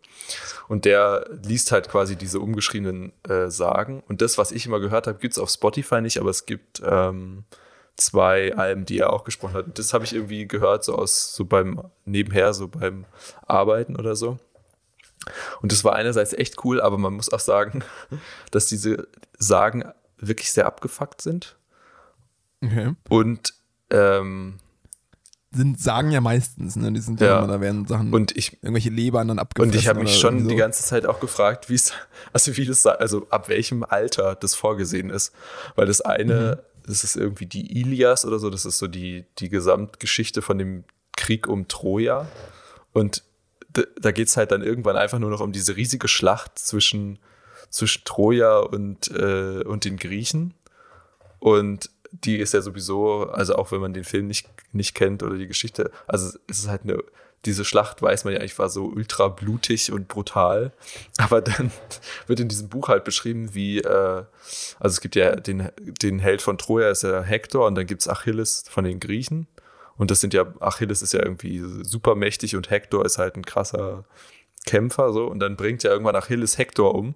Und der liest halt quasi diese umgeschriebenen äh, Sagen. Und das, was ich immer gehört habe, gibt es auf Spotify nicht, aber es gibt ähm, zwei Alben, die er auch gesprochen hat. Und das habe ich irgendwie gehört, so aus, so beim nebenher, so beim Arbeiten oder so. Und das war einerseits echt cool, aber man muss auch sagen, (laughs) dass diese Sagen wirklich sehr abgefuckt sind. Okay. Und ähm, sind, sagen ja meistens, ne? Die sind ja, immer, da werden Sachen, und ich, irgendwelche Lebern dann abgefressen. Und ich habe mich schon so. die ganze Zeit auch gefragt, wie es, (laughs) also wie das, also ab welchem Alter das vorgesehen ist. Weil das eine, mhm. das ist irgendwie die Ilias oder so, das ist so die, die Gesamtgeschichte von dem Krieg um Troja. Und da geht es halt dann irgendwann einfach nur noch um diese riesige Schlacht zwischen, zwischen Troja und, äh, und den Griechen. Und die ist ja sowieso, also auch wenn man den Film nicht, nicht kennt oder die Geschichte, also es ist halt eine, diese Schlacht weiß man ja eigentlich war so ultra blutig und brutal. (laughs) Aber dann wird in diesem Buch halt beschrieben, wie, äh, also es gibt ja den, den Held von Troja, ist ja Hektor, und dann gibt es Achilles von den Griechen. Und das sind ja, Achilles ist ja irgendwie super mächtig und Hektor ist halt ein krasser Kämpfer, so. Und dann bringt ja irgendwann Achilles Hektor um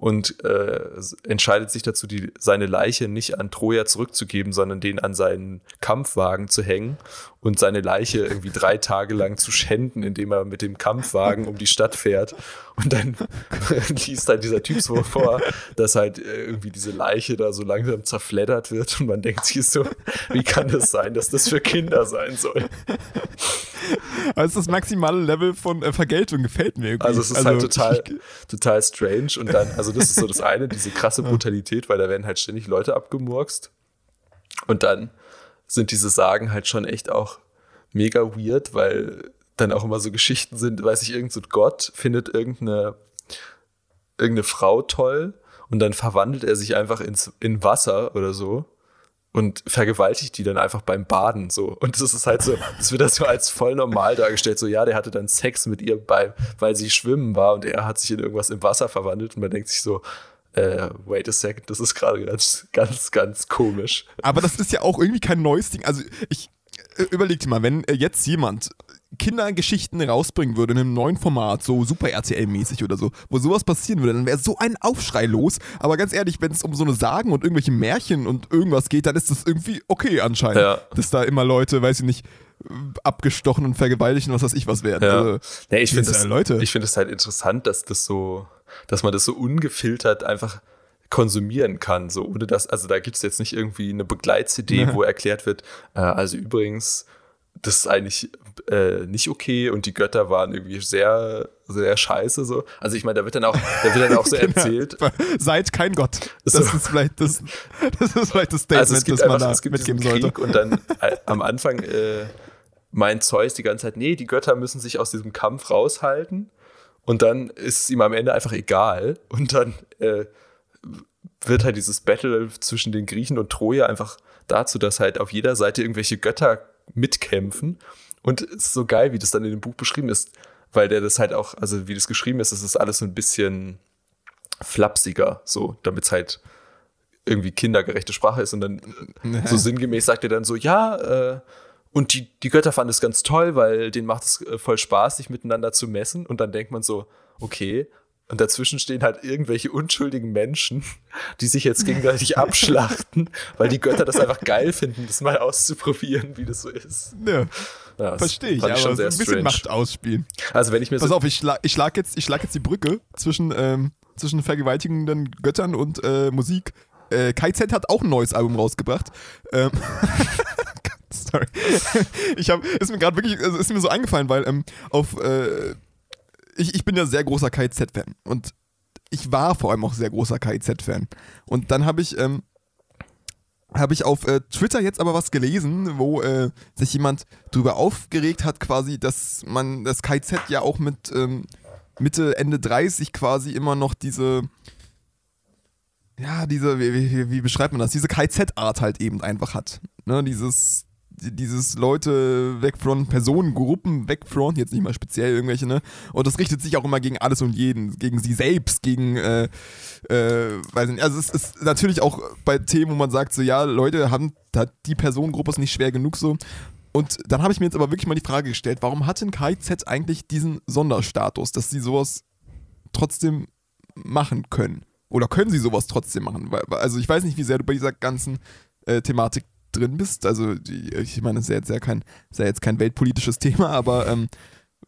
und äh, entscheidet sich dazu, die, seine Leiche nicht an Troja zurückzugeben, sondern den an seinen Kampfwagen zu hängen und seine Leiche irgendwie drei Tage lang zu schänden, indem er mit dem Kampfwagen um die Stadt fährt. Und dann (laughs) liest halt dieser Typ so vor, dass halt äh, irgendwie diese Leiche da so langsam zerfleddert wird und man denkt sich so, wie kann das sein, dass das für Kinder sein soll? Also das maximale Level von äh, Vergeltung gefällt mir irgendwie. Also es ist also, halt total, total strange und dann, also das ist so das eine, diese krasse (laughs) Brutalität, weil da werden halt ständig Leute abgemurkst. Und dann sind diese Sagen halt schon echt auch mega weird, weil dann auch immer so Geschichten sind, weiß ich, irgendein so Gott findet irgendeine, irgendeine Frau toll und dann verwandelt er sich einfach ins, in Wasser oder so und vergewaltigt die dann einfach beim Baden so. Und das ist halt so, das wird das so als voll normal dargestellt. So, ja, der hatte dann Sex mit ihr, bei, weil sie schwimmen war und er hat sich in irgendwas im Wasser verwandelt und man denkt sich so, äh, wait a second, das ist gerade ganz, ganz, ganz komisch. Aber das ist ja auch irgendwie kein neues Ding. Also ich äh, überleg dir mal, wenn äh, jetzt jemand Kindergeschichten rausbringen würde in einem neuen Format, so Super RTL-mäßig oder so, wo sowas passieren würde, dann wäre so ein Aufschrei los. Aber ganz ehrlich, wenn es um so eine Sagen und irgendwelche Märchen und irgendwas geht, dann ist das irgendwie okay anscheinend. Ja. Dass da immer Leute, weiß ich nicht, abgestochen und vergewaltigt und was weiß ich was werden. Ja. Also, nee, ich finde es find halt interessant, dass das so, dass man das so ungefiltert einfach konsumieren kann, so ohne dass, also da gibt es jetzt nicht irgendwie eine Begleit-CD, ja. wo erklärt wird, äh, also übrigens, das ist eigentlich äh, nicht okay und die Götter waren irgendwie sehr, sehr scheiße so. Also ich meine, da wird dann auch, da wird dann auch so (laughs) genau. erzählt. Seid kein Gott. Das so. ist vielleicht das, (laughs) das ist vielleicht das Statement, also das man da es gibt mitgeben sollte. Und dann äh, am Anfang äh, meint Zeus die ganze Zeit, nee, die Götter müssen sich aus diesem Kampf raushalten. Und dann ist es ihm am Ende einfach egal. Und dann äh, wird halt dieses Battle zwischen den Griechen und Troja einfach dazu, dass halt auf jeder Seite irgendwelche Götter mitkämpfen. Und es ist so geil, wie das dann in dem Buch beschrieben ist, weil der das halt auch, also wie das geschrieben ist, das ist alles so ein bisschen flapsiger, so, damit es halt irgendwie kindergerechte Sprache ist. Und dann nee. (laughs) so sinngemäß sagt er dann so, ja, äh, und die, die Götter fanden es ganz toll, weil denen macht es äh, voll Spaß, sich miteinander zu messen. Und dann denkt man so, okay, und dazwischen stehen halt irgendwelche unschuldigen Menschen, die sich jetzt gegenseitig abschlachten, weil die Götter das einfach geil finden, das mal auszuprobieren, wie das so ist. Ja. ja Verstehe ich, aber so ein bisschen strange. Macht ausspielen. Also wenn ich mir Pass so auf, ich schlag, ich schlag, jetzt, ich schlag jetzt die Brücke zwischen, ähm, zwischen vergewaltigenden Göttern und äh, Musik. Äh, KZ hat auch ein neues Album rausgebracht. Ähm (laughs) Sorry. Ich habe, ist mir gerade wirklich, also ist mir so eingefallen, weil ähm, auf äh, ich, ich bin ja sehr großer KIZ-Fan und ich war vor allem auch sehr großer KIZ-Fan. Und dann habe ich, ähm, habe ich auf äh, Twitter jetzt aber was gelesen, wo äh, sich jemand darüber aufgeregt hat, quasi, dass man das KIZ ja auch mit ähm, Mitte, Ende 30 quasi immer noch diese, ja, diese, wie, wie, wie beschreibt man das? Diese KIZ-Art halt eben einfach hat. Ne? Dieses, dieses Leute wegfronten, Personengruppen wegfronten, jetzt nicht mal speziell irgendwelche, ne? Und das richtet sich auch immer gegen alles und jeden, gegen sie selbst, gegen, äh, äh, weiß nicht, also es ist natürlich auch bei Themen, wo man sagt, so, ja, Leute, haben, hat die Personengruppe ist nicht schwer genug so. Und dann habe ich mir jetzt aber wirklich mal die Frage gestellt, warum hat denn KIZ eigentlich diesen Sonderstatus, dass sie sowas trotzdem machen können? Oder können sie sowas trotzdem machen? Also ich weiß nicht, wie sehr du bei dieser ganzen äh, Thematik drin bist. Also ich meine, es ist ja jetzt, ja kein, ja jetzt kein weltpolitisches Thema, aber ähm,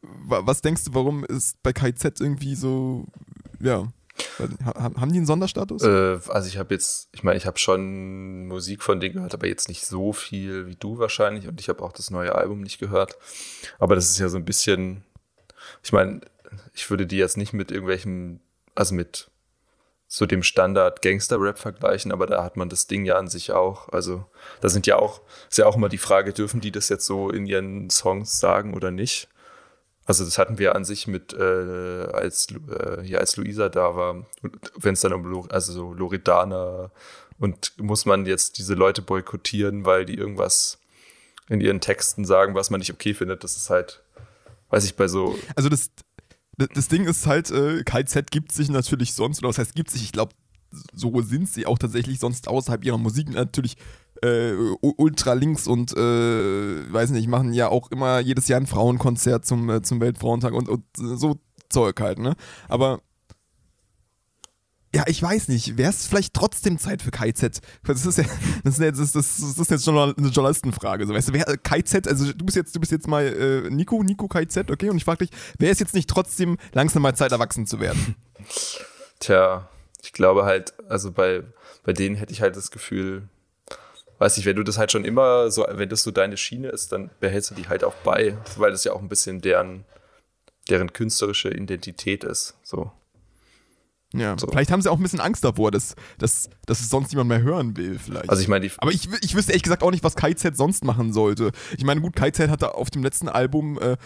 was denkst du, warum ist bei KIZ irgendwie so, ja, haben die einen Sonderstatus? Äh, also ich habe jetzt, ich meine, ich habe schon Musik von denen gehört, aber jetzt nicht so viel wie du wahrscheinlich und ich habe auch das neue Album nicht gehört. Aber das ist ja so ein bisschen, ich meine, ich würde die jetzt nicht mit irgendwelchen, also mit so dem Standard Gangster-Rap vergleichen, aber da hat man das Ding ja an sich auch. Also da sind ja auch, ist ja auch immer die Frage, dürfen die das jetzt so in ihren Songs sagen oder nicht? Also das hatten wir an sich mit, äh, als, äh, ja, als Luisa da war, wenn es dann um also so Loredana und muss man jetzt diese Leute boykottieren, weil die irgendwas in ihren Texten sagen, was man nicht okay findet. Das ist halt, weiß ich, bei so. Also das, das Ding ist halt, äh, KZ gibt sich natürlich sonst, oder was heißt gibt sich, ich glaube, so sind sie auch tatsächlich sonst außerhalb ihrer Musik natürlich äh, ultra links und äh, weiß nicht, machen ja auch immer jedes Jahr ein Frauenkonzert zum, äh, zum Weltfrauentag und, und so Zeug halt, ne? Aber ja, ich weiß nicht, wäre es vielleicht trotzdem Zeit für KZ? Das ist ja, das ist das, das, das ist jetzt schon eine Journalistenfrage. So, weißt du, wer, KZ, also du bist jetzt, du bist jetzt mal äh, Nico, Nico KZ, okay? Und ich frage dich, wäre es jetzt nicht trotzdem langsam mal Zeit, erwachsen zu werden? (laughs) Tja, ich glaube halt, also bei, bei denen hätte ich halt das Gefühl, weiß ich, wenn du das halt schon immer so, wenn das so deine Schiene ist, dann behältst du die halt auch bei, weil das ja auch ein bisschen deren, deren künstlerische Identität ist. So. Ja, so. vielleicht haben sie auch ein bisschen Angst davor, dass, dass, dass es sonst niemand mehr hören will, vielleicht. Also ich meine, Aber ich, ich wüsste ehrlich gesagt auch nicht, was KZ sonst machen sollte. Ich meine, gut, KZ hatte auf dem letzten Album äh, äh,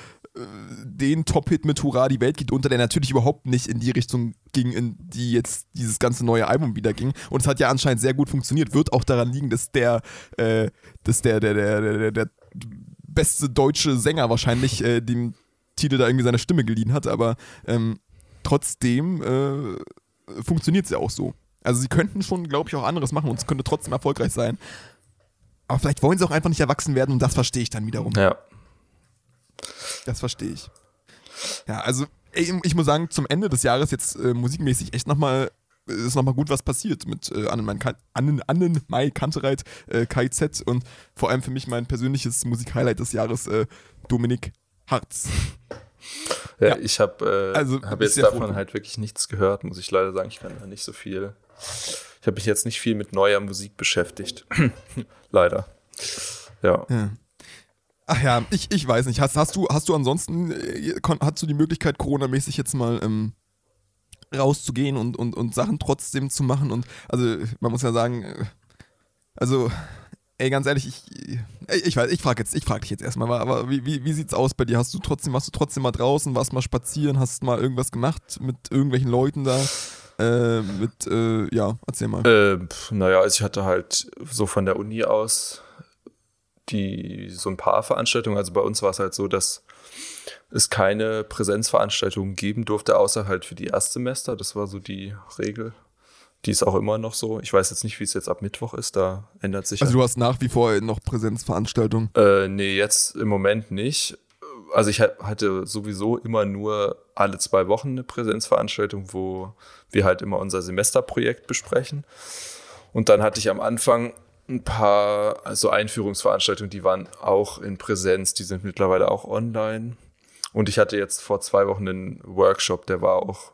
den Top-Hit mit Hurra, die Welt geht unter, der natürlich überhaupt nicht in die Richtung ging, in die jetzt dieses ganze neue Album wieder ging. Und es hat ja anscheinend sehr gut funktioniert. Wird auch daran liegen, dass der, äh, dass der, der, der, der, der beste deutsche Sänger wahrscheinlich äh, dem Titel da irgendwie seine Stimme geliehen hat, aber ähm, trotzdem äh, funktioniert es ja auch so. Also sie könnten schon, glaube ich, auch anderes machen und es könnte trotzdem erfolgreich sein. Aber vielleicht wollen sie auch einfach nicht erwachsen werden und das verstehe ich dann wiederum. Ja. Das verstehe ich. Ja, also ey, ich muss sagen, zum Ende des Jahres jetzt äh, musikmäßig echt nochmal ist nochmal gut was passiert mit äh, Annen, Annen Kantereit, äh, KIZ und vor allem für mich mein persönliches Musikhighlight des Jahres, äh, Dominik Harz. Ja, ja. ich habe äh, also, hab jetzt davon froh. halt wirklich nichts gehört, muss ich leider sagen. Ich kann da nicht so viel. Ich habe mich jetzt nicht viel mit neuer Musik beschäftigt. (clears throat) leider. Ja. ja. Ach ja, ich, ich weiß nicht. Hast, hast, du, hast du ansonsten, äh, hast du die Möglichkeit, Corona-mäßig jetzt mal ähm, rauszugehen und, und, und Sachen trotzdem zu machen? Und also, man muss ja sagen, äh, also Ey, ganz ehrlich, ich, ich weiß, ich frage jetzt, ich frage dich jetzt erstmal, aber wie, wie, wie sieht's aus bei dir? Hast du trotzdem, warst du trotzdem mal draußen, warst mal spazieren, hast mal irgendwas gemacht mit irgendwelchen Leuten da? Äh, mit, äh, ja, erzähl mal. Äh, naja, also ich hatte halt so von der Uni aus die so ein paar Veranstaltungen. Also bei uns war es halt so, dass es keine Präsenzveranstaltungen geben durfte, außer halt für die Erstsemester. Das war so die Regel. Die ist auch immer noch so. Ich weiß jetzt nicht, wie es jetzt ab Mittwoch ist, da ändert sich. Also du hast nach wie vor noch Präsenzveranstaltungen? Äh, nee, jetzt im Moment nicht. Also ich hatte sowieso immer nur alle zwei Wochen eine Präsenzveranstaltung, wo wir halt immer unser Semesterprojekt besprechen. Und dann hatte ich am Anfang ein paar also Einführungsveranstaltungen, die waren auch in Präsenz, die sind mittlerweile auch online. Und ich hatte jetzt vor zwei Wochen einen Workshop, der war auch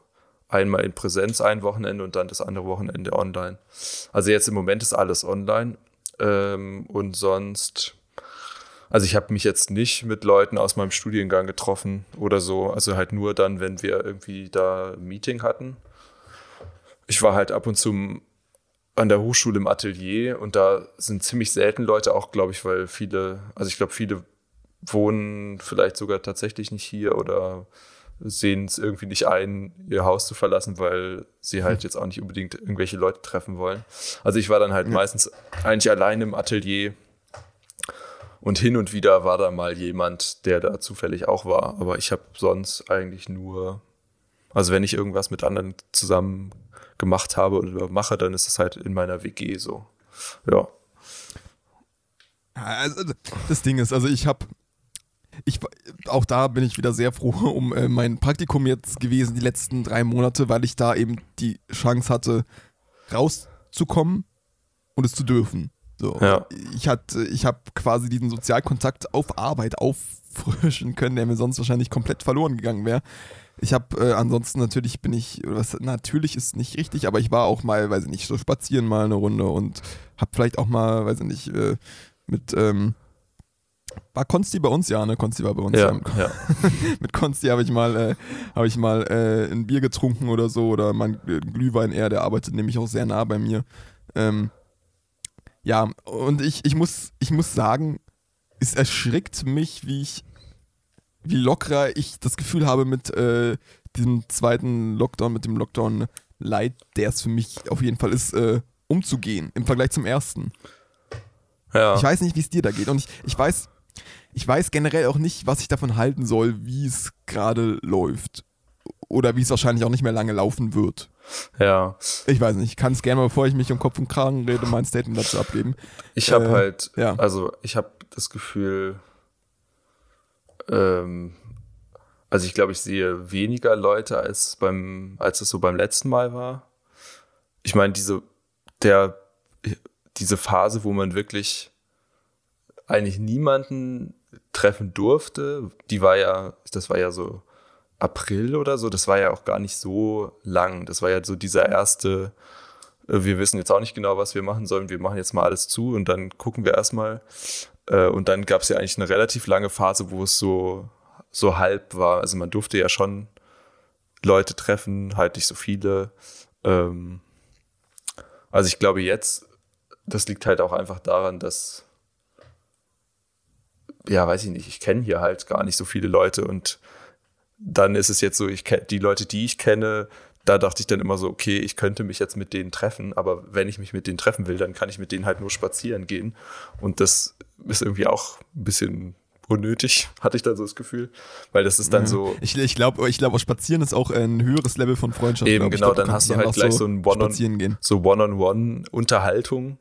einmal in Präsenz ein Wochenende und dann das andere Wochenende online. Also jetzt im Moment ist alles online ähm, und sonst, also ich habe mich jetzt nicht mit Leuten aus meinem Studiengang getroffen oder so, also halt nur dann, wenn wir irgendwie da ein Meeting hatten. Ich war halt ab und zu an der Hochschule im Atelier und da sind ziemlich selten Leute auch, glaube ich, weil viele, also ich glaube, viele wohnen vielleicht sogar tatsächlich nicht hier oder sehen es irgendwie nicht ein, ihr Haus zu verlassen, weil sie halt hm. jetzt auch nicht unbedingt irgendwelche Leute treffen wollen. Also ich war dann halt ja. meistens eigentlich allein im Atelier und hin und wieder war da mal jemand, der da zufällig auch war. Aber ich habe sonst eigentlich nur, also wenn ich irgendwas mit anderen zusammen gemacht habe oder mache, dann ist es halt in meiner WG so. Ja. Also das Ding ist, also ich habe ich, auch da bin ich wieder sehr froh um äh, mein Praktikum jetzt gewesen, die letzten drei Monate, weil ich da eben die Chance hatte, rauszukommen und es zu dürfen. So. Ja. Ich, ich habe quasi diesen Sozialkontakt auf Arbeit auffrischen können, der mir sonst wahrscheinlich komplett verloren gegangen wäre. Ich habe äh, ansonsten natürlich bin ich, was natürlich ist nicht richtig, aber ich war auch mal, weiß ich nicht, so spazieren mal eine Runde und habe vielleicht auch mal, weiß ich nicht, äh, mit ähm, War Konsti bei uns? Ja, ne? Konsti war bei uns. Ja, ja. (laughs) Mit Konsti habe ich mal, äh, hab ich mal äh, ein Bier getrunken oder so oder mein Glühwein eher, der arbeitet nämlich auch sehr nah bei mir. Ähm, ja, und ich, ich, muss, ich muss sagen, es erschrickt mich, wie ich, wie lockerer ich das Gefühl habe mit äh, diesem zweiten Lockdown, mit dem Lockdown Light, der es für mich auf jeden Fall ist, äh, umzugehen im Vergleich zum ersten. Ja. Ich weiß nicht, wie es dir da geht. Und ich, ich weiß, ich weiß generell auch nicht, was ich davon halten soll, wie es gerade läuft. Oder wie es wahrscheinlich auch nicht mehr lange laufen wird. Ja. Ich weiß nicht. Ich kann es gerne mal, bevor ich mich um Kopf und Kragen rede, mein Statement dazu abgeben. Ich habe äh, halt, ja. also ich habe das Gefühl, ähm, also ich glaube, ich sehe weniger Leute als beim, als es so beim letzten Mal war. Ich meine, diese, der, diese Phase, wo man wirklich eigentlich niemanden treffen durfte, die war ja, das war ja so April oder so, das war ja auch gar nicht so lang. Das war ja so dieser erste, äh, wir wissen jetzt auch nicht genau, was wir machen sollen, wir machen jetzt mal alles zu und dann gucken wir erstmal. Äh, und dann gab es ja eigentlich eine relativ lange Phase, wo es so, so halb war. Also man durfte ja schon Leute treffen, halt nicht so viele. Ähm, also ich glaube jetzt, das liegt halt auch einfach daran, dass, ja, weiß ich nicht, ich kenne hier halt gar nicht so viele Leute und dann ist es jetzt so, ich die Leute, die ich kenne, da dachte ich dann immer so, okay, ich könnte mich jetzt mit denen treffen, aber wenn ich mich mit denen treffen will, dann kann ich mit denen halt nur spazieren gehen. Und das ist irgendwie auch ein bisschen unnötig, (laughs) hatte ich dann so das Gefühl. Weil das ist dann ja. so. Ich, ich glaube, ich glaub, Spazieren ist auch ein höheres Level von Freundschaft. Eben, genau, glaub, dann hast du halt gleich so, ein One-on-One so One-on-One-Unterhaltung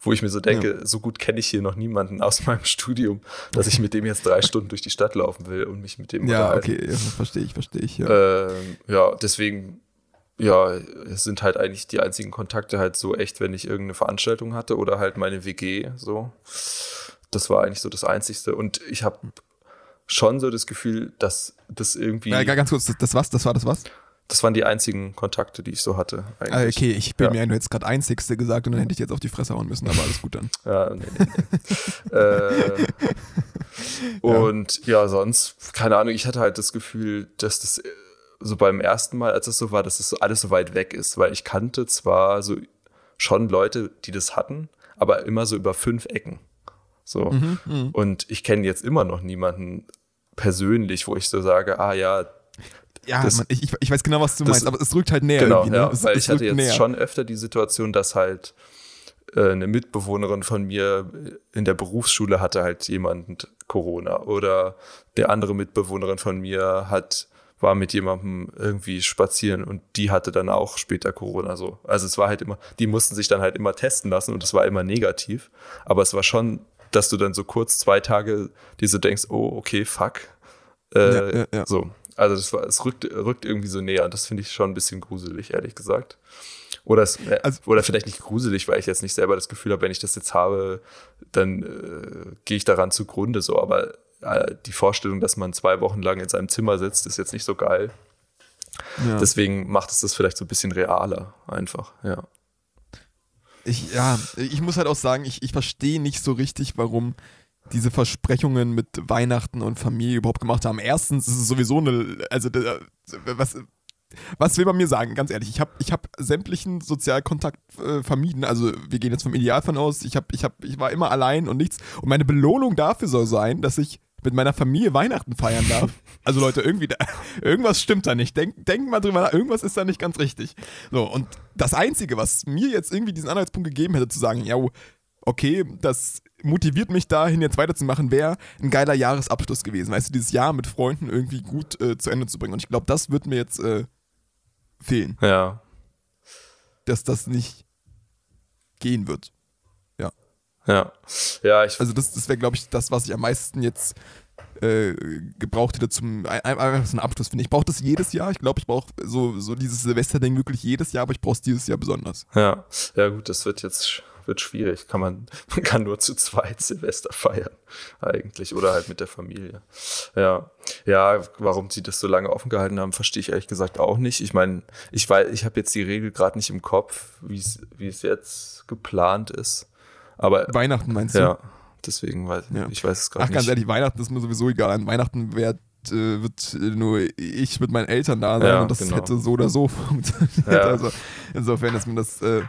wo ich mir so denke, ja. so gut kenne ich hier noch niemanden aus meinem Studium, dass ich mit dem jetzt drei Stunden durch die Stadt laufen will und mich mit dem Ja, okay, ja, verstehe ich, verstehe ich. Ja. Ähm, ja, deswegen, ja, es sind halt eigentlich die einzigen Kontakte halt so echt, wenn ich irgendeine Veranstaltung hatte oder halt meine WG so. Das war eigentlich so das Einzigste. Und ich habe schon so das Gefühl, dass das irgendwie. Ja, ganz kurz, das, das was? Das war das was? Das waren die einzigen Kontakte, die ich so hatte. Eigentlich. Ah, okay, ich bin ja. mir, du hättest gerade einzigste gesagt und dann hätte ich jetzt auf die Fresse hauen müssen, aber alles gut dann. (laughs) ja, nee, nee, nee. äh, (laughs) und ja. ja, sonst, keine Ahnung, ich hatte halt das Gefühl, dass das so beim ersten Mal, als es so war, dass das so alles so weit weg ist, weil ich kannte zwar so schon Leute, die das hatten, aber immer so über fünf Ecken. So. Mhm, mh. Und ich kenne jetzt immer noch niemanden persönlich, wo ich so sage, ah ja, ja, das, man, ich, ich weiß genau, was du das, meinst, aber es rückt halt näher. Genau, ne? ja, es, weil es ich hatte jetzt näher. schon öfter die Situation, dass halt äh, eine Mitbewohnerin von mir in der Berufsschule hatte halt jemand Corona oder der andere Mitbewohnerin von mir hat war mit jemandem irgendwie spazieren und die hatte dann auch später Corona so. Also es war halt immer, die mussten sich dann halt immer testen lassen und es war immer negativ. Aber es war schon, dass du dann so kurz zwei Tage dir so denkst, oh, okay, fuck. Äh, ja, ja, ja. So. Also das war, es rückt, rückt irgendwie so näher und das finde ich schon ein bisschen gruselig, ehrlich gesagt. Oder, es, äh, also, oder vielleicht nicht gruselig, weil ich jetzt nicht selber das Gefühl habe, wenn ich das jetzt habe, dann äh, gehe ich daran zugrunde so. Aber äh, die Vorstellung, dass man zwei Wochen lang in seinem Zimmer sitzt, ist jetzt nicht so geil. Ja. Deswegen macht es das vielleicht so ein bisschen realer, einfach, ja. Ich, ja, ich muss halt auch sagen, ich, ich verstehe nicht so richtig, warum diese Versprechungen mit Weihnachten und Familie überhaupt gemacht haben. Erstens ist es sowieso eine, also was, was will man mir sagen? Ganz ehrlich, ich habe ich hab sämtlichen Sozialkontakt äh, vermieden. Also wir gehen jetzt vom Idealfall aus. Ich, hab, ich, hab, ich war immer allein und nichts. Und meine Belohnung dafür soll sein, dass ich mit meiner Familie Weihnachten feiern darf. (laughs) Also Leute, irgendwie, da, irgendwas stimmt da nicht. Denk, denk mal drüber nach, irgendwas ist da nicht ganz richtig. So, und das Einzige, was mir jetzt irgendwie diesen Anhaltspunkt gegeben hätte, zu sagen, ja, okay, das motiviert mich dahin jetzt weiterzumachen, wäre ein geiler Jahresabschluss gewesen. Weißt du, dieses Jahr mit Freunden irgendwie gut äh, zu Ende zu bringen. Und ich glaube, das wird mir jetzt äh, fehlen. Ja. Dass das nicht gehen wird. Ja. Ja. Ja, ich. Also, das, das wäre, glaube ich, das, was ich am meisten jetzt äh, gebraucht hätte zum einfach so einen Abschluss finde. Ich brauche das jedes Jahr. Ich glaube, ich brauche so, so dieses Silvester-Ding wirklich jedes Jahr, aber ich brauche es dieses Jahr besonders. Ja, ja gut, das wird jetzt wird schwierig. Kann man, (laughs) man kann nur zu zweit Silvester feiern, eigentlich. Oder halt mit der Familie. Ja. Ja, warum sie das so lange offen gehalten haben, verstehe ich ehrlich gesagt auch nicht. Ich meine, ich weiß, ich habe jetzt die Regel gerade nicht im Kopf, wie es jetzt geplant ist. Aber Weihnachten meinst du? Ja. deswegen weiß ja. ich weiß es gerade nicht. Ach, ganz ehrlich, Weihnachten ist mir sowieso egal. An Weihnachten wird, äh, wird nur ich mit meinen Eltern da sein ja, und das genau. hätte so oder so (laughs) funktioniert. Ja. Also insofern ist mir das äh,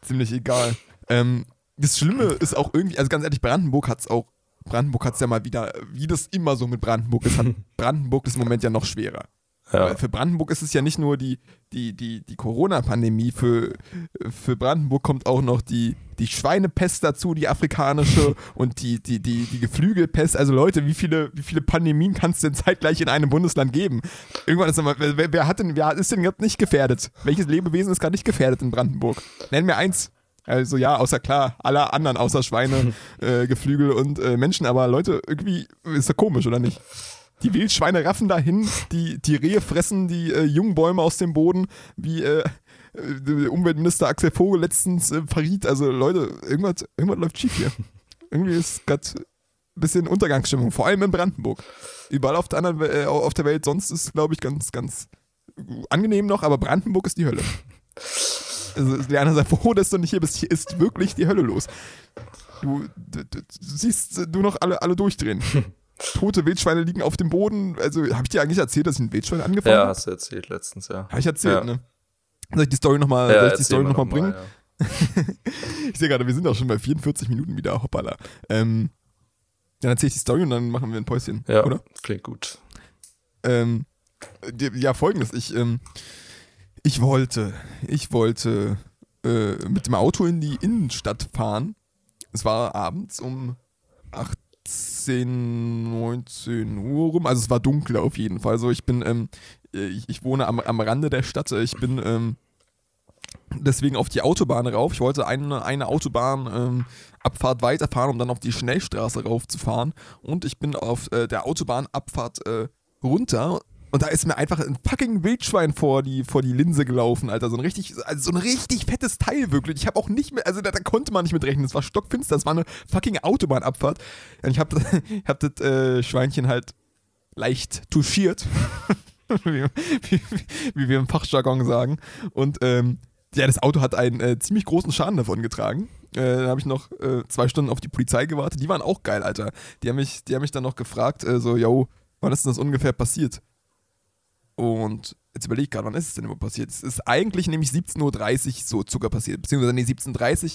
ziemlich egal. Ähm, das Schlimme ist auch irgendwie, also ganz ehrlich, Brandenburg hat es auch, Brandenburg hat es ja mal wieder, wie das immer so mit Brandenburg ist, hat (laughs) Brandenburg das im Moment ja noch schwerer. Ja. Für Brandenburg ist es ja nicht nur die, die, die, die Corona-Pandemie, für, für Brandenburg kommt auch noch die, die Schweinepest dazu, die afrikanische (laughs) und die, die, die, die Geflügelpest. Also Leute, wie viele, wie viele Pandemien kann es denn zeitgleich in einem Bundesland geben? Irgendwann ist immer, wer, wer, hat denn, wer ist denn gerade nicht gefährdet? Welches Lebewesen ist gerade nicht gefährdet in Brandenburg? Nenn mir eins. Also ja, außer klar, alle anderen außer Schweine, (laughs) äh, Geflügel und äh, Menschen, aber Leute, irgendwie ist das komisch, oder nicht? Die Wildschweine raffen dahin, die, die Rehe fressen die äh, jungen Bäume aus dem Boden, wie äh, äh Umweltminister Axel Vogel letztens äh, verriet. Also Leute, irgendwas, irgendwas läuft schief hier. Irgendwie ist gerade ein bisschen Untergangsstimmung, vor allem in Brandenburg. Überall auf der, anderen, äh, auf der Welt sonst ist, glaube ich, ganz, ganz angenehm noch, aber Brandenburg ist die Hölle. Also, Lerner, sei froh, dass du nicht hier bist. Hier ist wirklich die Hölle los. Du, du, du siehst du noch alle, alle durchdrehen. (laughs) tote Wildschweine liegen auf dem Boden. Also, habe ich dir eigentlich erzählt, dass ich ein Wildschwein angefangen habe? Ja, hast du erzählt letztens, ja. Habe ich erzählt, ja. ne? Soll ich die Story nochmal ja, noch, noch bringen? Ja. (laughs) ich sehe gerade, wir sind auch schon bei 44 Minuten wieder. Hoppala. Ähm, dann erzähle ich die Story und dann machen wir ein Päuschen. Ja, oder? klingt gut. Ähm, ja, folgendes. Ich, ähm, ich wollte, ich wollte äh, mit dem Auto in die Innenstadt fahren. Es war abends um 8 18, 19 Uhr rum. Also es war dunkel auf jeden Fall. Also ich bin, ähm, ich, ich, wohne am, am Rande der Stadt. Ich bin ähm, deswegen auf die Autobahn rauf. Ich wollte eine, eine Autobahnabfahrt ähm, weiterfahren, um dann auf die Schnellstraße raufzufahren. Und ich bin auf äh, der Autobahnabfahrt äh, runter und da ist mir einfach ein fucking Wildschwein vor die, vor die Linse gelaufen, Alter. So ein richtig, also so ein richtig fettes Teil, wirklich. Ich habe auch nicht mehr, also da, da, konnte man nicht mit rechnen. Es war stockfinster, es war eine fucking Autobahnabfahrt. Und ich habe (laughs) hab das äh, Schweinchen halt leicht touchiert. (laughs) wie, wie, wie, wir im Fachjargon sagen. Und ähm, ja, das Auto hat einen äh, ziemlich großen Schaden davon getragen. Äh, dann habe ich noch äh, zwei Stunden auf die Polizei gewartet. Die waren auch geil, Alter. Die haben mich, die haben mich dann noch gefragt, äh, so, yo, wann ist denn das ungefähr passiert? Und jetzt überlege ich gerade, wann ist es denn immer passiert? Es ist eigentlich nämlich 17.30 Uhr so Zucker passiert. Beziehungsweise, nee, 17.30 Uhr.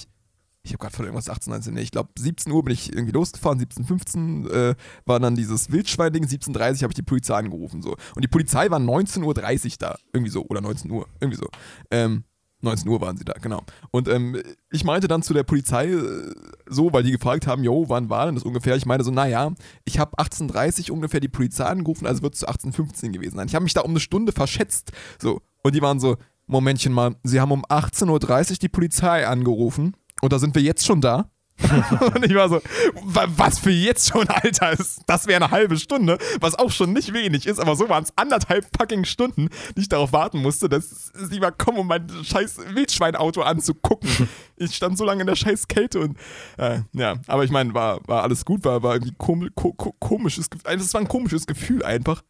Ich habe gerade von irgendwas 18, 19, nee, ich glaube 17 Uhr bin ich irgendwie losgefahren, 17.15 Uhr äh, war dann dieses Wildschwein-Ding, 17.30 Uhr habe ich die Polizei angerufen. So. Und die Polizei war 19.30 Uhr da, irgendwie so, oder 19 Uhr, irgendwie so. Ähm, 19 Uhr waren sie da, genau. Und ähm, ich meinte dann zu der Polizei äh, so, weil die gefragt haben, jo, wann war denn das ungefähr? Ich meinte so, naja, ich habe 18.30 Uhr ungefähr die Polizei angerufen, also wird es zu 18.15 Uhr gewesen sein. Ich habe mich da um eine Stunde verschätzt. So. Und die waren so, Momentchen mal, sie haben um 18.30 Uhr die Polizei angerufen und da sind wir jetzt schon da. (laughs) und ich war so, was für jetzt schon, Alter? Das wäre eine halbe Stunde, was auch schon nicht wenig ist, aber so waren es anderthalb fucking Stunden, die ich darauf warten musste, dass sie mal kommen, um mein scheiß Wildschweinauto anzugucken. (laughs) Ich stand so lange in der scheiß Kälte und äh, ja, aber ich meine, war, war alles gut, war, war irgendwie kom ko ko komisches Gefühl. Also es war ein komisches Gefühl einfach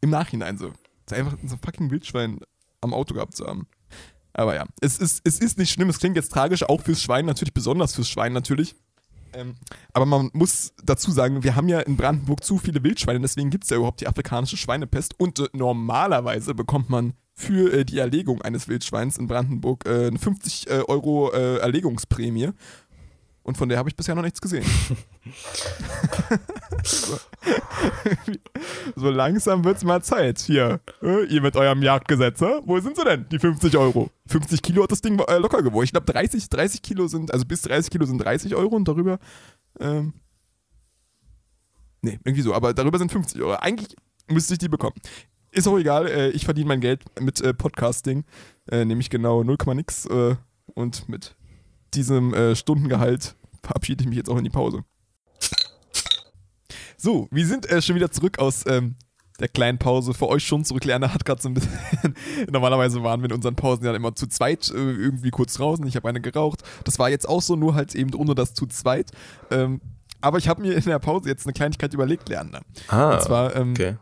im Nachhinein so. Einfach so ein fucking Wildschwein am Auto gehabt zu haben. Aber ja, es ist, es ist nicht schlimm, es klingt jetzt tragisch, auch fürs Schwein natürlich, besonders fürs Schwein natürlich. Ähm, aber man muss dazu sagen, wir haben ja in Brandenburg zu viele Wildschweine, deswegen gibt es ja überhaupt die afrikanische Schweinepest. Und äh, normalerweise bekommt man für äh, die Erlegung eines Wildschweins in Brandenburg äh, eine 50 äh, Euro äh, Erlegungsprämie. Und von der habe ich bisher noch nichts gesehen. so. (laughs) so. langsam wird es mal Zeit. Hier, äh, ihr mit eurem Jagdgesetz, äh? wo sind sie denn, die 50 Euro? 50 Kilo hat das Ding äh, locker gewogen. Ich glaube, 30, 30 Kilo sind, also bis 30 Kilo sind 30 Euro und darüber, ähm, nee, irgendwie so, aber darüber sind 50 Euro. Eigentlich müsste ich die bekommen. Ist auch egal, äh, ich verdiene mein Geld mit äh, Podcasting, äh, nämlich genau 0, nix und mit diesem äh, Stundengehalt verabschiede ich mich jetzt auch in die Pause. So, wir sind äh, schon wieder zurück aus ähm, der kleinen Pause. Für euch schon zurück. Lerner hat gerade so ein bisschen. (laughs) Normalerweise waren wir in unseren Pausen ja immer zu zweit äh, irgendwie kurz draußen. Ich habe eine geraucht. Das war jetzt auch so, nur halt eben ohne das zu zweit. Ähm, aber ich habe mir in der Pause jetzt eine Kleinigkeit überlegt, Lerner. Ah. Und zwar, ähm, okay.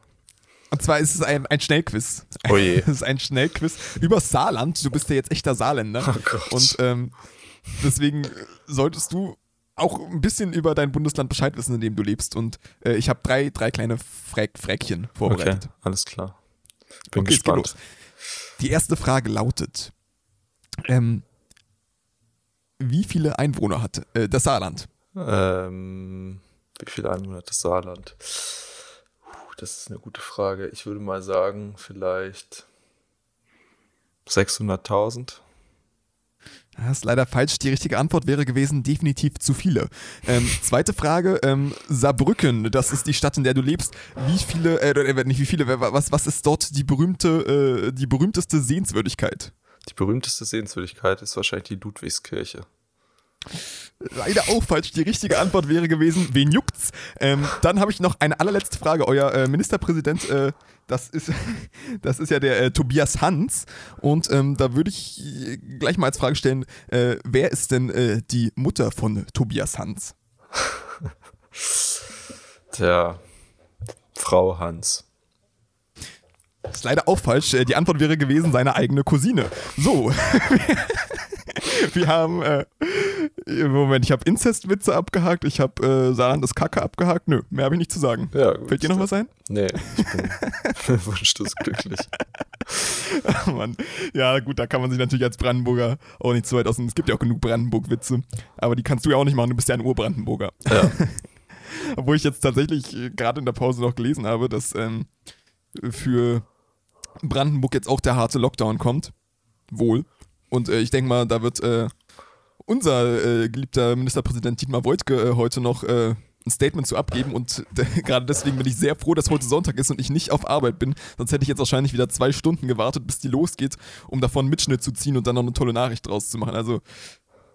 Und zwar ist es ein, ein Schnellquiz. Oh je. (laughs) Es ist ein Schnellquiz über Saarland. Du bist ja jetzt echter Saarländer. Oh Gott. Und ähm, Deswegen solltest du auch ein bisschen über dein Bundesland Bescheid wissen, in dem du lebst. Und äh, ich habe drei, drei kleine Fräck, Fräckchen vorbereitet. Okay, alles klar. Bin okay, gespannt. Die erste Frage lautet: ähm, Wie viele Einwohner hat äh, das Saarland? Ähm, wie viele Einwohner hat das Saarland? Puh, das ist eine gute Frage. Ich würde mal sagen, vielleicht 600.000. Das ist leider falsch. Die richtige Antwort wäre gewesen, definitiv zu viele. Ähm, zweite Frage, ähm, Saarbrücken, das ist die Stadt, in der du lebst. Wie viele, äh, äh nicht wie viele, was, was ist dort die berühmte, äh, die berühmteste Sehenswürdigkeit? Die berühmteste Sehenswürdigkeit ist wahrscheinlich die Ludwigskirche. Leider auch falsch. Die richtige Antwort wäre gewesen, wen juckt's? Ähm, dann habe ich noch eine allerletzte Frage. Euer äh, Ministerpräsident, äh, das, ist, (laughs) das ist ja der äh, Tobias Hans. Und ähm, da würde ich äh, gleich mal als Frage stellen, äh, wer ist denn äh, die Mutter von Tobias Hans? Tja, Frau Hans. Das ist leider auch falsch. Die Antwort wäre gewesen, seine eigene Cousine. So. (laughs) (laughs) Wir haben, äh, Moment, ich habe Inzestwitze abgehakt, ich habe äh, Saarland ist Kacke abgehakt. Nö, mehr habe ich nicht zu sagen. Ja, gut, Fällt dir noch was ein? Nee, ich bin (laughs) wunschlos glücklich. (laughs) Ach, Mann. Ja, gut, da kann man sich natürlich als Brandenburger auch nicht zu weit aus. Es gibt ja auch genug Brandenburg-Witze. Aber die kannst du ja auch nicht machen, du bist ja ein Urbrandenburger. Ja. Obwohl ich jetzt tatsächlich äh, gerade in der Pause noch gelesen habe, dass ähm, für Brandenburg jetzt auch der harte Lockdown kommt. Wohl. Und äh, ich denke mal, da wird äh, unser äh, geliebter Ministerpräsident Dietmar Woidke äh, heute noch äh, ein Statement zu abgeben und (laughs) gerade deswegen bin ich sehr froh, dass heute Sonntag ist und ich nicht auf Arbeit bin. Sonst hätte ich jetzt wahrscheinlich wieder zwei Stunden gewartet, bis die losgeht, um davon einen Mitschnitt zu ziehen und dann noch eine tolle Nachricht draus zu machen. Also,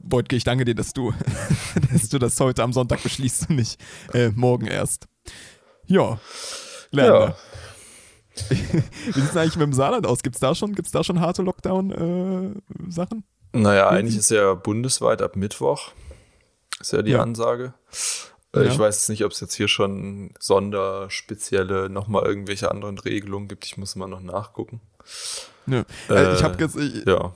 Beutke, ich danke dir, dass du, (laughs) dass du das heute am Sonntag beschließt und nicht äh, morgen erst. Ja, Lerner. Ja. (laughs) Wie sieht es eigentlich mit dem Saarland aus? Gibt es da, schon, da schon harte Lockdown-Sachen? Äh, naja, eigentlich ist ja bundesweit ab Mittwoch, ist ja die ja. Ansage. Äh, ja. Ich weiß jetzt nicht, ob es jetzt hier schon sonderspezielle, nochmal irgendwelche anderen Regelungen gibt. Ich muss mal noch nachgucken. Ja. Äh, ich habe jetzt, ich, ja.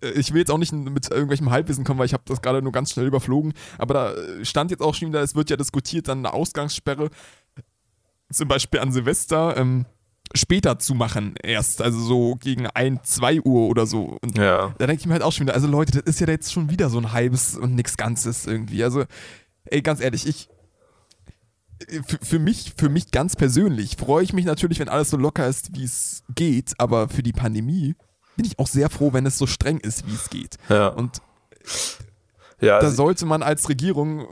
ich will jetzt auch nicht mit irgendwelchem Halbwissen kommen, weil ich habe das gerade nur ganz schnell überflogen. Aber da stand jetzt auch schon wieder, es wird ja diskutiert, dann eine Ausgangssperre. Zum Beispiel an Silvester. Ähm, später zu machen erst, also so gegen 1, 2 Uhr oder so. Und ja. da denke ich mir halt auch schon wieder, also Leute, das ist ja jetzt schon wieder so ein halbes und nichts Ganzes irgendwie. Also, ey, ganz ehrlich, ich, für, für, mich, für mich ganz persönlich freue ich mich natürlich, wenn alles so locker ist, wie es geht, aber für die Pandemie bin ich auch sehr froh, wenn es so streng ist, wie es geht. Ja. Und ja, da also sollte man als Regierung,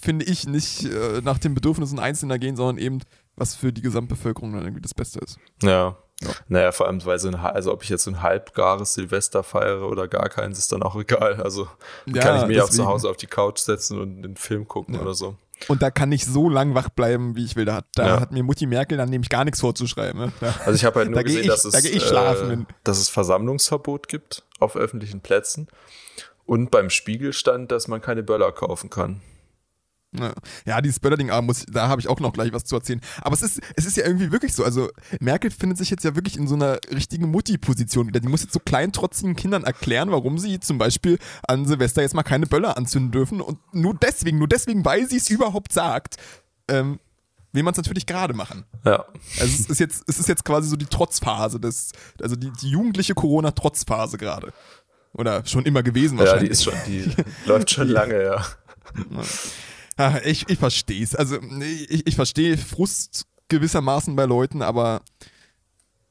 finde ich, nicht äh, nach den Bedürfnissen Einzelner gehen, sondern eben was für die Gesamtbevölkerung dann irgendwie das Beste ist. Ja. ja. Naja, vor allem, weil so ein, also ob ich jetzt so ein halbgares Silvester feiere oder gar keins, ist dann auch egal. Also ja, kann ich mich auch zu Hause auf die Couch setzen und einen Film gucken ja. oder so. Und da kann ich so lang wach bleiben, wie ich will. Da, da ja. hat mir Mutti Merkel dann nämlich gar nichts vorzuschreiben. Ne? Da, also ich habe halt nur gesehen, ich, dass, es, äh, dass es Versammlungsverbot gibt auf öffentlichen Plätzen. Und beim Spiegel stand, dass man keine Böller kaufen kann. Ja, dieses Böllerding, da habe ich auch noch gleich was zu erzählen. Aber es ist, es ist ja irgendwie wirklich so. Also, Merkel findet sich jetzt ja wirklich in so einer richtigen Mutti-Position wieder. Die muss jetzt so kleintrotzigen Kindern erklären, warum sie zum Beispiel an Silvester jetzt mal keine Böller anzünden dürfen. Und nur deswegen, nur deswegen, weil sie es überhaupt sagt, ähm, will man es natürlich gerade machen. Ja. Also es ist jetzt, es ist jetzt quasi so die Trotzphase des, also die, die jugendliche Corona-Trotzphase gerade. Oder schon immer gewesen wahrscheinlich. Ja, die ist schon, die (laughs) läuft schon lange, ja. (laughs) Ich, ich verstehe es. Also ich, ich verstehe Frust gewissermaßen bei Leuten, aber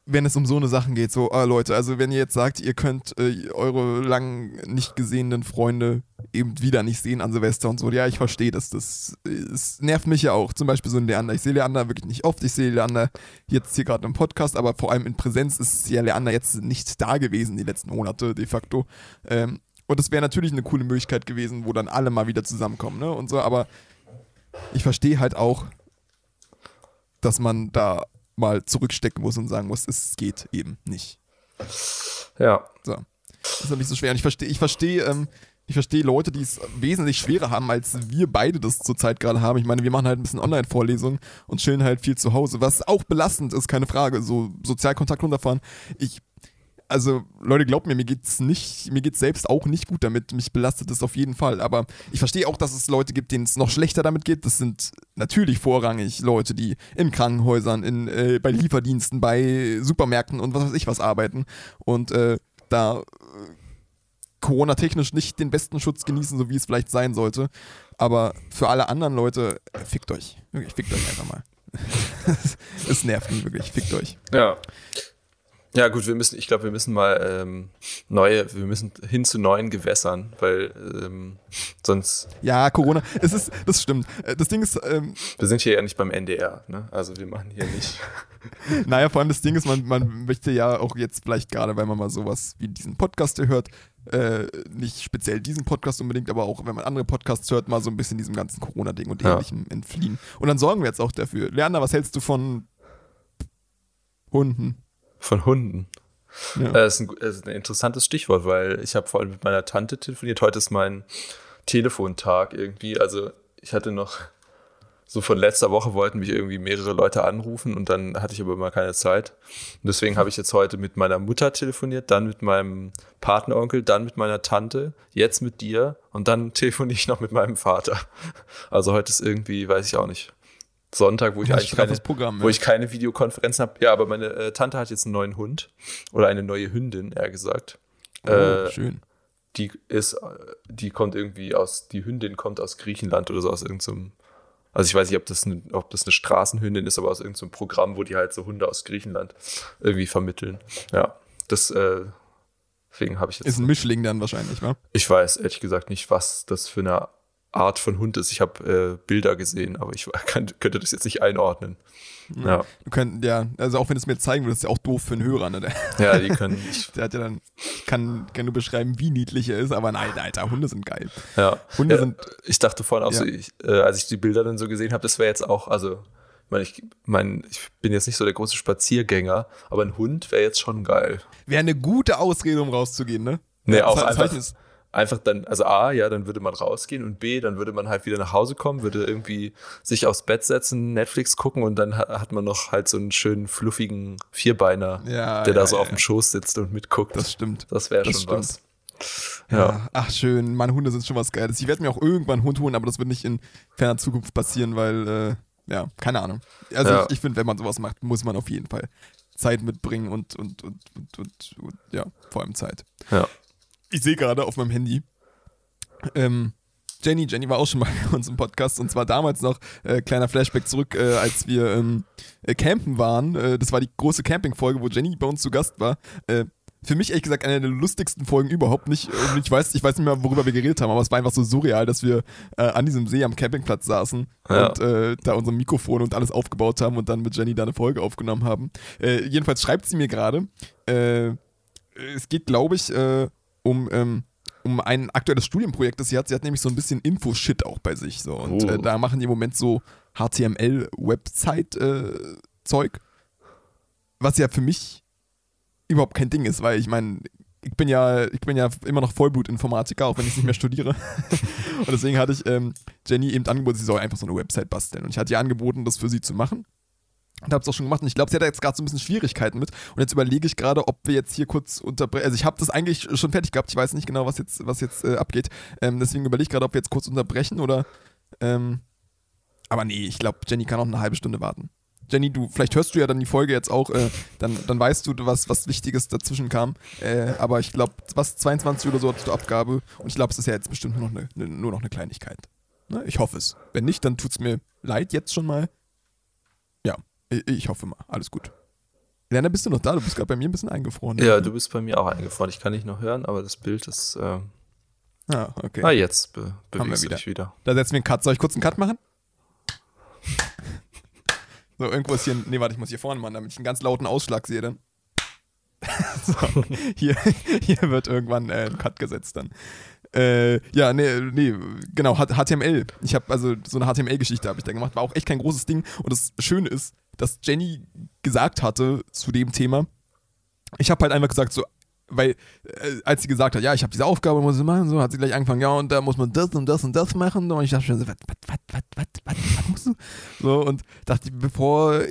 wenn es um so eine Sachen geht, so, ah, Leute, also wenn ihr jetzt sagt, ihr könnt äh, eure lang nicht gesehenen Freunde eben wieder nicht sehen an Silvester und so, ja, ich verstehe das. Das, das nervt mich ja auch. Zum Beispiel so ein Leander. Ich sehe Leander wirklich nicht oft. Ich sehe Leander jetzt hier gerade im Podcast, aber vor allem in Präsenz ist ja Leander jetzt nicht da gewesen die letzten Monate de facto. Ähm, und das wäre natürlich eine coole Möglichkeit gewesen, wo dann alle mal wieder zusammenkommen, ne? Und so, aber ich verstehe halt auch, dass man da mal zurückstecken muss und sagen muss, es geht eben nicht. Ja. So. Das ist nicht so schwer. Und ich verstehe, ich verstehe, ähm, ich verstehe Leute, die es wesentlich schwerer haben, als wir beide das zurzeit gerade haben. Ich meine, wir machen halt ein bisschen Online-Vorlesungen und chillen halt viel zu Hause, was auch belastend ist, keine Frage. So Sozialkontakt runterfahren. Ich also Leute, glaubt mir, mir geht's nicht, mir geht's selbst auch nicht gut damit. Mich belastet es auf jeden Fall. Aber ich verstehe auch, dass es Leute gibt, denen es noch schlechter damit geht. Das sind natürlich vorrangig Leute, die in Krankenhäusern, in, äh, bei Lieferdiensten, bei Supermärkten und was weiß ich was arbeiten. Und äh, da äh, Corona-technisch nicht den besten Schutz genießen, so wie es vielleicht sein sollte. Aber für alle anderen Leute, äh, fickt euch. Wirklich, fickt euch einfach mal. (laughs) es nervt mich wirklich, fickt euch. Ja. Ja, gut, wir müssen, ich glaube, wir müssen mal ähm, neue, wir müssen hin zu neuen Gewässern, weil ähm, sonst. Ja, Corona, es ist, das stimmt. Äh, das Ding ist. Ähm, wir sind hier ja nicht beim NDR, ne? Also wir machen hier nicht. (laughs) naja, vor allem das Ding ist, man, man möchte ja auch jetzt vielleicht gerade, weil man mal sowas wie diesen Podcast hier hört, äh, nicht speziell diesen Podcast unbedingt, aber auch wenn man andere Podcasts hört, mal so ein bisschen diesem ganzen Corona-Ding und ähnlichem ja. entfliehen. Und dann sorgen wir jetzt auch dafür. Lerner, was hältst du von Hunden? Von Hunden. Ja. Das, ist ein, das ist ein interessantes Stichwort, weil ich habe vor allem mit meiner Tante telefoniert. Heute ist mein Telefontag irgendwie. Also ich hatte noch so von letzter Woche wollten mich irgendwie mehrere Leute anrufen und dann hatte ich aber immer keine Zeit. Und deswegen habe ich jetzt heute mit meiner Mutter telefoniert, dann mit meinem Partneronkel, dann mit meiner Tante, jetzt mit dir und dann (laughs) telefoniere ich noch mit meinem Vater. Also heute ist irgendwie, weiß ich auch nicht. Sonntag, wo ich eigentlich keine, Programm, wo ich keine Videokonferenzen habe. Ja, aber meine äh, Tante hat jetzt einen neuen Hund oder eine neue Hündin, eher gesagt. Oh, äh, schön. Die ist, äh, die kommt irgendwie aus, die Hündin kommt aus Griechenland oder so, aus irgendeinem, also ich weiß nicht, ob das, eine, ob das eine Straßenhündin ist, aber aus irgendeinem Programm, wo die halt so Hunde aus Griechenland irgendwie vermitteln. Ja, das, äh, deswegen habe ich jetzt. Ist ein Mischling dann wahrscheinlich, wa? Ich weiß ehrlich gesagt nicht, was das für eine Art von Hund ist. Ich habe äh, Bilder gesehen, aber ich (laughs) kann, könnte das jetzt nicht einordnen. Ja. Du könnt, ja, also auch wenn du es mir zeigen würdest, ist ja auch doof für einen Hörer, ne? Der, (laughs) ja, die können. (laughs) der hat ja dann, kann, kann nur beschreiben, wie niedlich er ist, aber nein, Alter, Hunde sind geil. Ja. Hunde ja, sind. Ich dachte vorhin auch ja. so, ich, äh, als ich die Bilder dann so gesehen habe, das wäre jetzt auch, also, ich meine, ich, mein, ich bin jetzt nicht so der große Spaziergänger, aber ein Hund wäre jetzt schon geil. Wäre eine gute Ausrede, um rauszugehen, ne? Nee, auch einfach einfach dann, also A, ja, dann würde man rausgehen und B, dann würde man halt wieder nach Hause kommen, würde irgendwie sich aufs Bett setzen, Netflix gucken und dann hat man noch halt so einen schönen fluffigen Vierbeiner, ja, der ja, da so ja, auf dem Schoß sitzt und mitguckt. Das stimmt. Das wäre schon stimmt. was. Ja. Ach schön, meine Hunde sind schon was Geiles. Ich werde mir auch irgendwann einen Hund holen, aber das wird nicht in ferner Zukunft passieren, weil, äh, ja, keine Ahnung. Also ich, ich finde, wenn man sowas macht, muss man auf jeden Fall Zeit mitbringen und, und, und, und, und, und ja, vor allem Zeit. Ja ich sehe gerade auf meinem Handy, ähm, Jenny, Jenny war auch schon mal (laughs) bei uns im Podcast und zwar damals noch, äh, kleiner Flashback zurück, äh, als wir ähm, äh, campen waren. Äh, das war die große Camping-Folge, wo Jenny bei uns zu Gast war. Äh, für mich ehrlich gesagt eine der lustigsten Folgen überhaupt nicht. Und ich weiß, ich weiß nicht mehr, worüber wir geredet haben, aber es war einfach so surreal, dass wir äh, an diesem See am Campingplatz saßen ja. und da unser Mikrofon und alles aufgebaut haben und dann mit Jenny da eine Folge aufgenommen haben. jedenfalls schreibt sie mir gerade, es geht, glaube ich, um, ähm, um ein aktuelles Studienprojekt, das sie hat. Sie hat nämlich so ein bisschen Info-Shit auch bei sich. So. Und oh. äh, da machen die im Moment so HTML-Website-Zeug. Äh, was ja für mich überhaupt kein Ding ist, weil ich meine, ich bin ja, ich bin ja immer noch Vollblut-Informatiker, auch wenn ich nicht mehr studiere. (laughs) und deswegen hatte ich ähm, Jenny eben angeboten, sie soll einfach so eine Website basteln. Und ich hatte ihr angeboten, das für sie zu machen. Und habe es auch schon gemacht und ich glaube, sie hat jetzt gerade so ein bisschen Schwierigkeiten mit. Und jetzt überlege ich gerade, ob wir jetzt hier kurz unterbrechen. Also ich habe das eigentlich schon fertig gehabt. Ich weiß nicht genau, was jetzt, was jetzt äh, abgeht. Ähm, deswegen überlege ich gerade, ob wir jetzt kurz unterbrechen oder. Ähm, aber nee, ich glaube, Jenny kann noch eine halbe Stunde warten. Jenny, du, vielleicht hörst du ja dann die Folge jetzt auch, äh, dann, dann weißt du, was, was Wichtiges dazwischen kam. Äh, aber ich glaube, was 22 oder so hattest du Abgabe und ich glaube, es ist ja jetzt bestimmt nur noch eine, eine nur noch eine Kleinigkeit. Ne? Ich hoffe es. Wenn nicht, dann tut es mir leid jetzt schon mal. Ich hoffe mal, alles gut. Lerner, bist du noch da? Du bist gerade bei mir ein bisschen eingefroren. Ja, du bist bei mir auch eingefroren. Ich kann nicht noch hören, aber das Bild ist. Äh ah, okay. Ah, jetzt be bewegst du dich wieder. Da setzen wir einen Cut. Soll ich kurz einen Cut machen? so, irgendwo ist hier. Nee, warte, ich muss hier vorne machen, damit ich einen ganz lauten Ausschlag sehe dann. (laughs) so, hier, hier wird irgendwann äh, ein Cut gesetzt dann. Äh, ja, nee, nee, genau, HTML. Ich habe also so eine HTML-Geschichte habe ich da gemacht, war auch echt kein großes Ding. Und das Schöne ist, dass Jenny gesagt hatte zu dem Thema, ich habe halt einfach gesagt so, weil äh, als sie gesagt hat, ja, ich habe diese Aufgabe, muss ich machen, so hat sie gleich angefangen, ja, und da muss man das und das und das machen. Und ich dachte schon so, was, was, was, was, was, was musst du? So, und dachte, bevor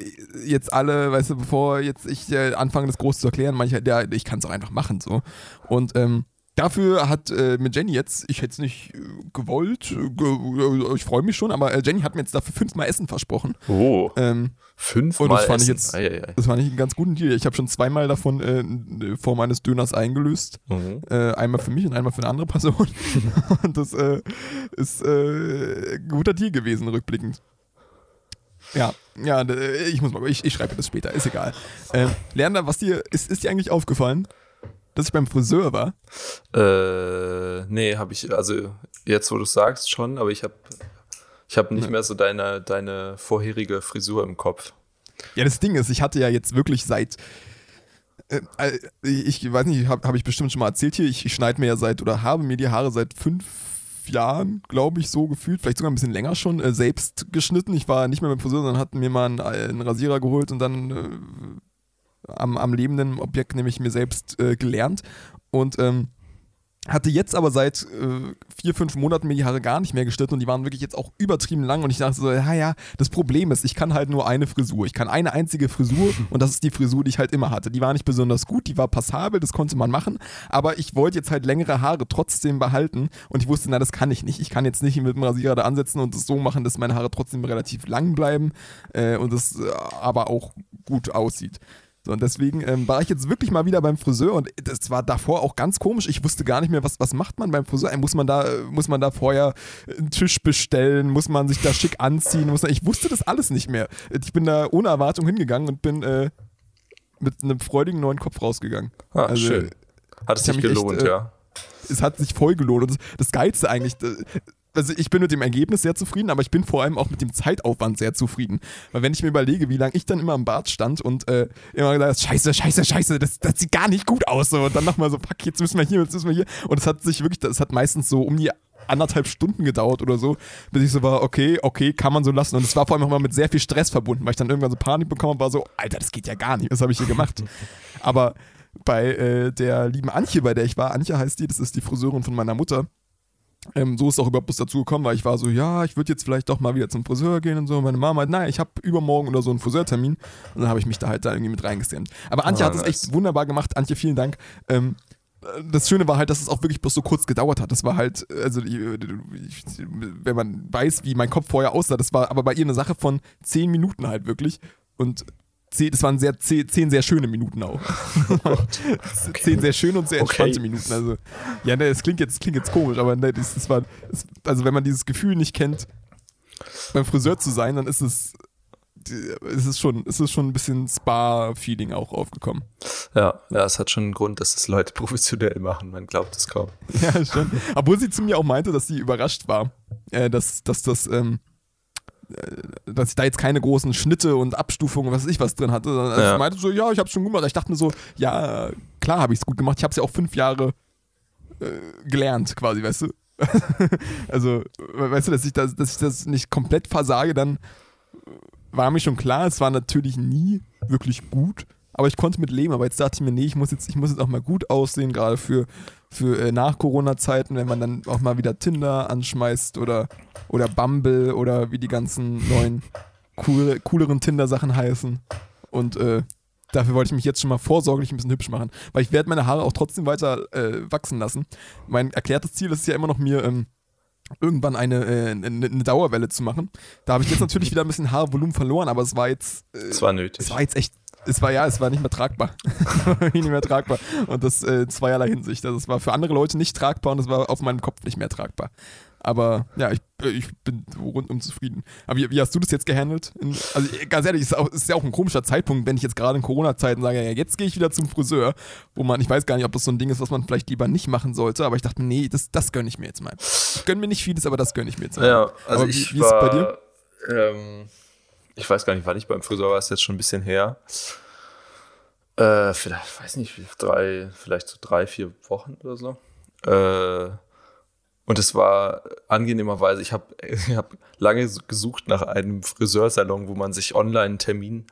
jetzt alle, weißt du, bevor jetzt ich äh, anfange, das groß zu erklären, manchmal, ja, ich kann es auch einfach machen, so. Und ähm, Dafür hat äh, mit Jenny jetzt, ich hätte es nicht äh, gewollt, äh, ge ich freue mich schon, aber äh, Jenny hat mir jetzt dafür fünfmal Essen versprochen. Oh. Ähm, fünfmal Und das fand Essen. ich jetzt, ei, ei, ei. das fand ich einen ganz guten Deal. Ich habe schon zweimal davon äh, Form eines Döners eingelöst. Mhm. Äh, einmal für mich und einmal für eine andere Person. (laughs) (laughs) und das äh, ist äh, ein guter Deal gewesen, rückblickend. Ja, ja, ich muss mal, ich, ich schreibe das später, ist egal. Äh, Lerner, was dir, ist, ist dir eigentlich aufgefallen? Dass ich beim Friseur war? Äh, nee, habe ich, also jetzt, wo du sagst, schon, aber ich habe ich hab nicht nee. mehr so deine, deine vorherige Frisur im Kopf. Ja, das Ding ist, ich hatte ja jetzt wirklich seit, äh, äh ich weiß nicht, habe hab ich bestimmt schon mal erzählt hier, ich, ich schneide mir ja seit, oder habe mir die Haare seit fünf Jahren, glaube ich, so gefühlt, vielleicht sogar ein bisschen länger schon, äh, selbst geschnitten. Ich war nicht mehr beim Friseur, sondern hatten mir mal einen, einen Rasierer geholt und dann äh, am, am lebenden Objekt, nämlich mir selbst, äh, gelernt. Und ähm, hatte jetzt aber seit äh, vier, fünf Monaten mir die Haare gar nicht mehr geschnitten und die waren wirklich jetzt auch übertrieben lang und ich dachte so, ja, ja, das Problem ist, ich kann halt nur eine Frisur. Ich kann eine einzige Frisur (laughs) und das ist die Frisur, die ich halt immer hatte. Die war nicht besonders gut, die war passabel, das konnte man machen, aber ich wollte jetzt halt längere Haare trotzdem behalten und ich wusste, na, das kann ich nicht. Ich kann jetzt nicht mit dem Rasierer da ansetzen und es so machen, dass meine Haare trotzdem relativ lang bleiben äh, und es äh, aber auch gut aussieht. So, und deswegen ähm, war ich jetzt wirklich mal wieder beim Friseur und das war davor auch ganz komisch. Ich wusste gar nicht mehr, was, was macht man beim Friseur? Muss man da, muss man da vorher einen Tisch bestellen? Muss man sich da schick anziehen? Muss man, ich wusste das alles nicht mehr. Ich bin da ohne Erwartung hingegangen und bin äh, mit einem freudigen neuen Kopf rausgegangen. Ah, also, schön. Hat es sich gelohnt, echt, äh, ja. Es hat sich voll gelohnt. Und das, das Geilste eigentlich, äh, also ich bin mit dem Ergebnis sehr zufrieden, aber ich bin vor allem auch mit dem Zeitaufwand sehr zufrieden. Weil wenn ich mir überlege, wie lange ich dann immer im Bad stand und äh, immer gesagt habe, scheiße, scheiße, scheiße, das, das sieht gar nicht gut aus. So. Und dann nochmal so, fuck, jetzt müssen wir hier, jetzt müssen wir hier. Und es hat sich wirklich, es hat meistens so um die anderthalb Stunden gedauert oder so, bis ich so war, okay, okay, kann man so lassen. Und es war vor allem auch immer mit sehr viel Stress verbunden, weil ich dann irgendwann so Panik bekommen habe, war so, Alter, das geht ja gar nicht, was habe ich hier gemacht? (laughs) Aber bei äh, der lieben Antje, bei der ich war, Antje heißt die, das ist die Friseurin von meiner Mutter, ähm, so ist auch überhaupt bis dazu gekommen, weil ich war so, ja, ich würde jetzt vielleicht doch mal wieder zum Friseur gehen und so. Und meine Mama hat, naja, ich habe übermorgen oder so einen Friseurtermin. Und dann habe ich mich da halt da irgendwie mit reingestemmt. Aber Antje oh, hat es echt wunderbar gemacht. Antje, vielen Dank. Ähm, das Schöne war halt, dass es auch wirklich bloß so kurz gedauert hat. Das war halt, also wenn man weiß, wie mein Kopf vorher aussah, das war aber bei ihr eine Sache von zehn Minuten halt wirklich. Und zehn, das waren sehr, zehn, zehn sehr schöne Minuten auch. (laughs) Oh (laughs) okay. Zehn sehr schöne und sehr entspannte okay. Minuten. Also, ja, ne, es klingt jetzt, klingt jetzt komisch, aber ne, das, das war, das, also wenn man dieses Gefühl nicht kennt, beim Friseur zu sein, dann ist es, es ist schon, es ist schon ein bisschen Spa-Feeling auch aufgekommen. Ja, ja, es hat schon einen Grund, dass das Leute (laughs) professionell machen. Man glaubt es kaum. Ja, schon. Obwohl sie zu mir auch meinte, dass sie überrascht war, äh, dass, dass das, ähm, äh, dass ich da jetzt keine großen Schnitte und Abstufungen, was weiß ich was drin hatte. Also ja. Ich meinte so, ja, ich hab's schon gut gemacht. Ich dachte mir so, ja, klar habe ich es gut gemacht. Ich habe es ja auch fünf Jahre äh, gelernt, quasi, weißt du. (laughs) also, weißt du, dass ich das, dass ich das nicht komplett versage, dann war mir schon klar, es war natürlich nie wirklich gut, aber ich konnte mit leben. Aber jetzt dachte ich mir, nee, ich muss jetzt, ich muss jetzt auch mal gut aussehen, gerade für, für äh, nach Corona-Zeiten, wenn man dann auch mal wieder Tinder anschmeißt oder, oder Bumble oder wie die ganzen neuen cool, cooleren Tinder-Sachen heißen. Und äh, dafür wollte ich mich jetzt schon mal vorsorglich ein bisschen hübsch machen. Weil ich werde meine Haare auch trotzdem weiter äh, wachsen lassen. Mein erklärtes Ziel ist ja immer noch mir. Ähm, irgendwann eine, äh, eine, eine, Dauerwelle zu machen. Da habe ich jetzt natürlich wieder ein bisschen Haarvolumen verloren, aber es war jetzt. Äh, es war nötig. Es war jetzt echt es war ja, es war nicht mehr tragbar. (laughs) nicht mehr tragbar. Und das äh, zweierlei Hinsicht. Also es war für andere Leute nicht tragbar und es war auf meinem Kopf nicht mehr tragbar. Aber ja, ich, äh, ich bin rundum zufrieden. Aber wie, wie, hast du das jetzt gehandelt? In, also ganz ehrlich, es ist, ist, ja auch ein komischer Zeitpunkt, wenn ich jetzt gerade in Corona-Zeiten sage, ja, jetzt gehe ich wieder zum Friseur, wo man, ich weiß gar nicht, ob das so ein Ding ist, was man vielleicht lieber nicht machen sollte, aber ich dachte, nee, das, das gönne ich mir jetzt mal. Ich gönne mir nicht vieles, aber das gönne ich mir jetzt mal. Ja, also aber ich wie, wie war, ist es bei dir? Ähm, ich weiß gar nicht, wann ich beim Friseur war, ist jetzt schon ein bisschen her. Äh, vielleicht, weiß nicht, drei, vielleicht so drei, vier Wochen oder so. Äh, und es war angenehmerweise, ich habe (laughs) ich hab lange gesucht nach einem Friseursalon, wo man sich online einen Termin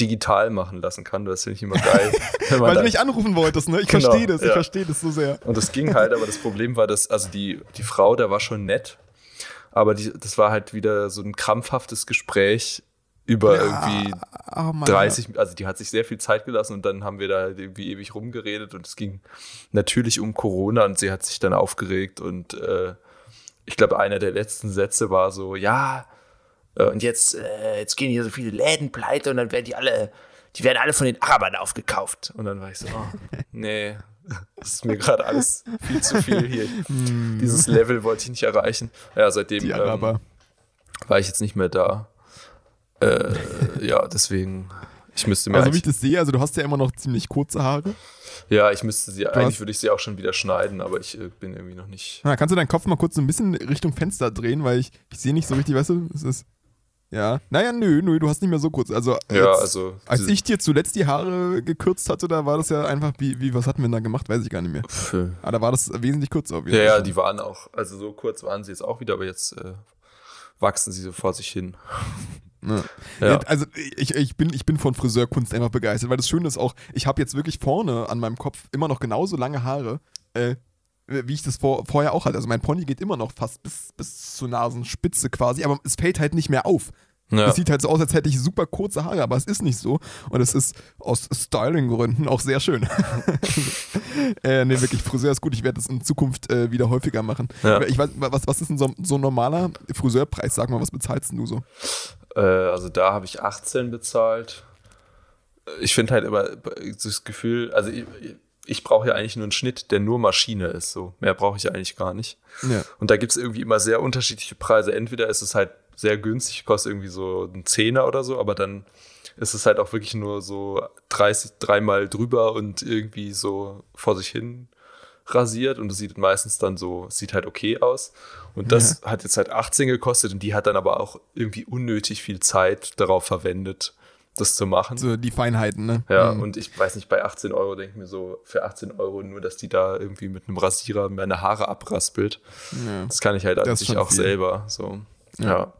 digital machen lassen kann. Das finde ich immer geil. (laughs) Weil du nicht anrufen wolltest, ne? Ich genau, verstehe das, ja. ich verstehe das so sehr. Und das ging halt, aber das Problem war, dass, also die, die Frau, da war schon nett, aber die, das war halt wieder so ein krampfhaftes Gespräch über ja, irgendwie oh 30, also die hat sich sehr viel Zeit gelassen und dann haben wir da halt irgendwie ewig rumgeredet und es ging natürlich um Corona und sie hat sich dann aufgeregt und äh, ich glaube, einer der letzten Sätze war so, ja, äh, und jetzt, äh, jetzt gehen hier so viele Läden pleite und dann werden die alle, die werden alle von den Arabern aufgekauft. Und dann war ich so, oh, (laughs) nee, das ist mir gerade alles viel zu viel hier. Hm. Dieses Level wollte ich nicht erreichen. Ja, seitdem ähm, war ich jetzt nicht mehr da. Äh, ja, deswegen, ich müsste mir. Also, wie ich das sehe, also du hast ja immer noch ziemlich kurze Haare. Ja, ich müsste sie, du eigentlich würde ich sie auch schon wieder schneiden, aber ich äh, bin irgendwie noch nicht. Na, kannst du deinen Kopf mal kurz so ein bisschen Richtung Fenster drehen, weil ich, ich sehe nicht so richtig, weißt du, es ist. Ja. Naja, nö, nö, du hast nicht mehr so kurz. Also, ja, jetzt, also. Als ich dir zuletzt die Haare gekürzt hatte, da war das ja einfach, wie, wie was hatten wir da gemacht, weiß ich gar nicht mehr. Pff. Aber ah, da war das wesentlich kürzer auf jeden Ja, ja, die waren auch, also so kurz waren sie jetzt auch wieder, aber jetzt äh, wachsen sie so vor sich hin. Ja. Ja. Also ich, ich, bin, ich bin von Friseurkunst einfach begeistert, weil das Schöne ist auch, ich habe jetzt wirklich vorne an meinem Kopf immer noch genauso lange Haare, äh, wie ich das vor, vorher auch hatte. Also mein Pony geht immer noch fast bis, bis zur Nasenspitze quasi, aber es fällt halt nicht mehr auf. Ja. Es sieht halt so aus, als hätte ich super kurze Haare, aber es ist nicht so. Und es ist aus Styling-Gründen auch sehr schön. (laughs) äh, nee, wirklich, Friseur ist gut. Ich werde das in Zukunft äh, wieder häufiger machen. Ja. Ich weiß, was, was ist denn so, so ein normaler Friseurpreis? Sag mal, was bezahlst du so? Äh, also da habe ich 18 bezahlt. Ich finde halt immer das Gefühl, also ich, ich brauche ja eigentlich nur einen Schnitt, der nur Maschine ist. So mehr brauche ich eigentlich gar nicht. Ja. Und da gibt es irgendwie immer sehr unterschiedliche Preise. Entweder ist es halt sehr günstig, kostet irgendwie so einen Zehner oder so, aber dann ist es halt auch wirklich nur so 30, dreimal drüber und irgendwie so vor sich hin rasiert und es sieht meistens dann so, sieht halt okay aus. Und das ja. hat jetzt halt 18 gekostet und die hat dann aber auch irgendwie unnötig viel Zeit darauf verwendet, das zu machen. So die Feinheiten, ne? Ja, mhm. und ich weiß nicht, bei 18 Euro denke ich mir so, für 18 Euro nur, dass die da irgendwie mit einem Rasierer meine Haare abraspelt. Ja. Das kann ich halt an sich auch viel. selber. So. Ja. ja.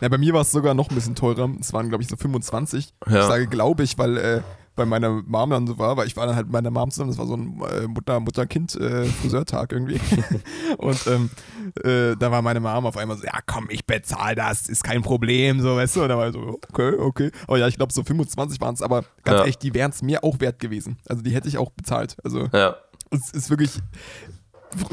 ja. bei mir war es sogar noch ein bisschen teurer. Es waren, glaube ich, so 25. Ja. Ich sage, glaube ich, weil äh, bei meiner Mom dann so war, weil ich war dann halt mit meiner Mom zusammen, das war so ein äh, Mutter, Mutter-Kind äh, Friseurtag irgendwie. (laughs) und ähm, äh, da war meine Mom auf einmal so, ja komm, ich bezahle das, ist kein Problem, so, weißt du, und da war ich so, okay, okay. Aber ja, ich glaube so 25 waren es, aber ganz ja. echt, die wären es mir auch wert gewesen. Also die hätte ich auch bezahlt. Also ja. es ist wirklich,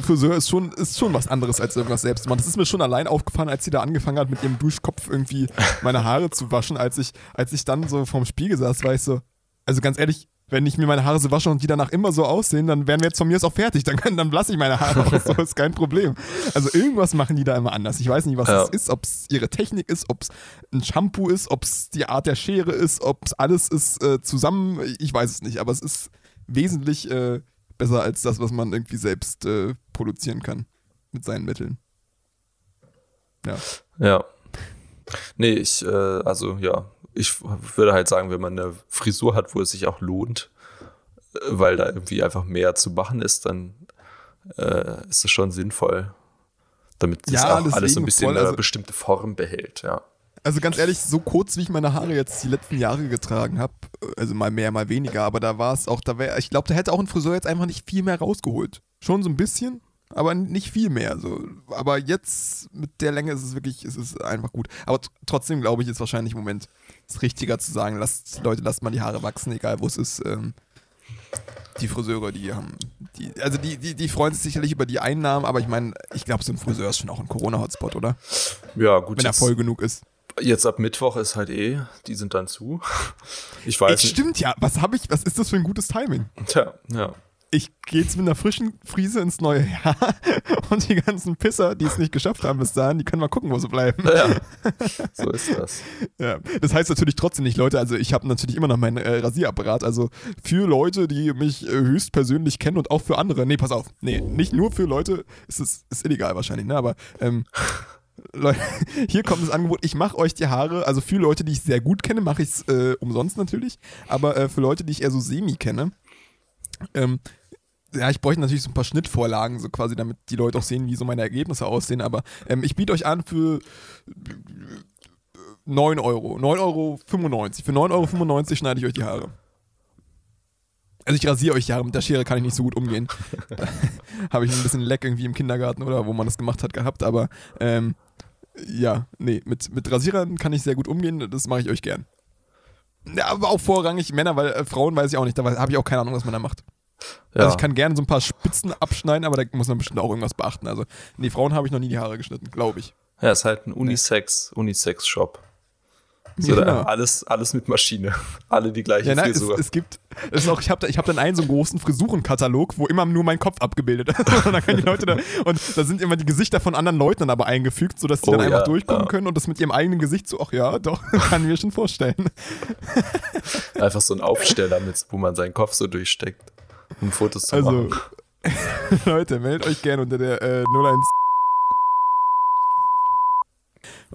Friseur ist schon, ist schon was anderes als irgendwas selbst machen. Das ist mir schon allein aufgefallen, als sie da angefangen hat, mit ihrem Duschkopf irgendwie meine Haare zu waschen. Als ich, als ich dann so vorm Spiegel saß, war ich so, also ganz ehrlich, wenn ich mir meine Haare so wasche und die danach immer so aussehen, dann wären wir jetzt von mir aus auch fertig. Dann, können, dann lasse ich meine Haare auch so, ist kein Problem. Also irgendwas machen die da immer anders. Ich weiß nicht, was ja. es ist, ob es ihre Technik ist, ob es ein Shampoo ist, ob es die Art der Schere ist, ob es alles ist äh, zusammen. Ich weiß es nicht, aber es ist wesentlich äh, besser als das, was man irgendwie selbst äh, produzieren kann mit seinen Mitteln. Ja. Ja. Nee, ich, äh, also ja, ich würde halt sagen, wenn man eine Frisur hat, wo es sich auch lohnt, äh, weil da irgendwie einfach mehr zu machen ist, dann äh, ist es schon sinnvoll, damit das ja, auch alles so ein bisschen voll, also, eine bestimmte Form behält, ja. Also ganz ehrlich, so kurz wie ich meine Haare jetzt die letzten Jahre getragen habe, also mal mehr, mal weniger, aber da war es auch, da wäre, ich glaube, da hätte auch ein Friseur jetzt einfach nicht viel mehr rausgeholt. Schon so ein bisschen, aber nicht viel mehr. So. Aber jetzt mit der Länge ist es wirklich, ist es einfach gut. Aber trotzdem glaube ich, ist wahrscheinlich im Moment es richtiger zu sagen, lasst Leute, lasst mal die Haare wachsen, egal wo es ist. Ähm, die Friseure, die haben, die, also die, die, die freuen sich sicherlich über die Einnahmen, aber ich meine, ich glaube, so ein Friseur ist schon auch ein Corona-Hotspot, oder? Ja, gut. Wenn er voll genug ist. Jetzt ab Mittwoch ist halt eh, die sind dann zu. (laughs) Ich weiß Ey, Stimmt ja, was habe ich, was ist das für ein gutes Timing? Tja, ja ich gehe jetzt mit einer frischen Friese ins neue Jahr (laughs) und die ganzen Pisser, die es nicht geschafft haben bis dahin, die können mal gucken, wo sie bleiben. Ja, (laughs) so ist das. Ja, das heißt natürlich trotzdem nicht, Leute, also ich habe natürlich immer noch meinen äh, Rasierapparat, also für Leute, die mich äh, höchst persönlich kennen und auch für andere, nee, pass auf, nee, nicht nur für Leute, ist es ist illegal wahrscheinlich, ne, aber ähm, (laughs) Leute, hier kommt das Angebot, ich mache euch die Haare, also für Leute, die ich sehr gut kenne, mache ich es äh, umsonst natürlich, aber äh, für Leute, die ich eher so semi kenne, ähm, ja, ich bräuchte natürlich so ein paar Schnittvorlagen, so quasi, damit die Leute auch sehen, wie so meine Ergebnisse aussehen. Aber ähm, ich biete euch an für 9 Euro. 9,95 Euro. Für 9,95 Euro schneide ich euch die Haare. Also ich rasiere euch die Haare, mit der Schere kann ich nicht so gut umgehen. (laughs) (laughs) Habe ich ein bisschen Leck irgendwie im Kindergarten oder wo man das gemacht hat gehabt, aber ähm, ja, nee, mit, mit Rasierern kann ich sehr gut umgehen, das mache ich euch gern. Ja, aber auch vorrangig Männer, weil äh, Frauen weiß ich auch nicht, da habe ich auch keine Ahnung, was man da macht. Ja. Also ich kann gerne so ein paar Spitzen abschneiden, aber da muss man bestimmt auch irgendwas beachten. Also, nee, Frauen habe ich noch nie die Haare geschnitten, glaube ich. Ja, ist halt ein Unisex. Unisex-Shop. So. Genau. alles, alles mit Maschine. (laughs) Alle die gleiche ja, nein, Frisur. Es, es gibt, es ist auch, ich habe da, hab dann einen so einen großen Frisurenkatalog, wo immer nur mein Kopf abgebildet ist. (laughs) und da die Leute da, und da sind immer die Gesichter von anderen Leuten dann aber eingefügt, sodass die oh, dann einfach ja, durchgucken ja. können und das mit ihrem eigenen Gesicht so, ach ja, doch, (laughs) kann ich mir schon vorstellen. Einfach so ein Aufsteller, mit, wo man seinen Kopf so durchsteckt, um Fotos zu also, machen. Leute, meldet euch gerne unter der äh, 01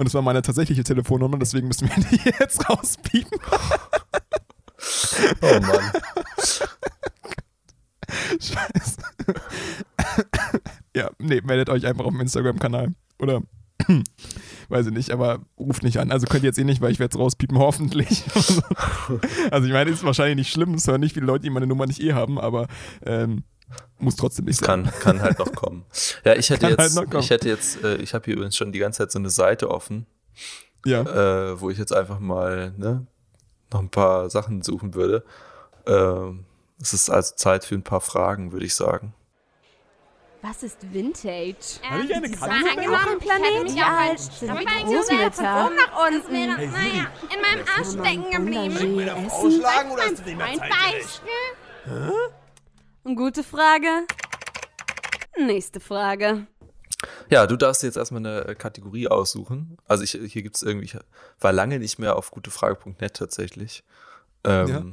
und das war meine tatsächliche Telefonnummer, deswegen müssen wir (laughs) die jetzt rauspiepen. oh Mann. (laughs) Scheiße. ja, nee, meldet euch einfach auf dem Instagram-Kanal. Oder (clears throat) weiß ich nicht, aber ruft nicht an. Also könnt ihr jetzt eh nicht, weil ich werde es rauspiepen, (laughs) hoffentlich. also ich meine, ist wahrscheinlich nicht schlimm, es hören nicht viele Leute, die meine Nummer nicht eh haben, aber ähm, muss trotzdem nicht sein. Kann, kann halt noch kommen. Ja, ich hätte kann jetzt, halt ich hätte jetzt, äh, ich habe hier übrigens schon die ganze Zeit so eine Seite offen, ja. äh, wo ich jetzt einfach mal ne, noch ein paar Sachen suchen würde. Ähm, es ist also Zeit für ein paar Fragen, würde ich sagen. Was ist Vintage? Habe ich eine Katze? Angenommen, Planet? Ja, halt. Sind Großmütter. Von oben nach unten. Wäre, hey, naja, in meinem Arsch stecken geblieben. Essen. Ein Beispiel? Hä? Gute Frage. Nächste Frage. Ja, du darfst jetzt erstmal eine Kategorie aussuchen. Also ich, hier gibt es irgendwie, ich war lange nicht mehr auf gutefrage.net tatsächlich. Ähm, ja.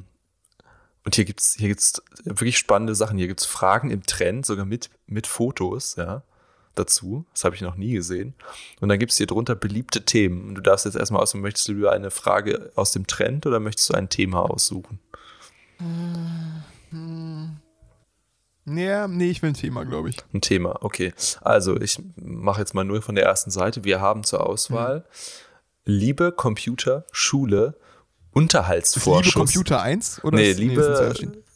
Und hier gibt es hier gibt's wirklich spannende Sachen. Hier gibt es Fragen im Trend, sogar mit, mit Fotos, ja, dazu. Das habe ich noch nie gesehen. Und dann gibt es hier drunter beliebte Themen. Und du darfst jetzt erstmal aussuchen, möchtest du lieber eine Frage aus dem Trend oder möchtest du ein Thema aussuchen? Hm, hm. Ja, nee, ich will ein Thema, glaube ich. Ein Thema, okay. Also, ich mache jetzt mal nur von der ersten Seite. Wir haben zur Auswahl mhm. Liebe, Computer, Schule, Unterhaltsvorschuss. Liebe Computer 1? Oder nee, Liebe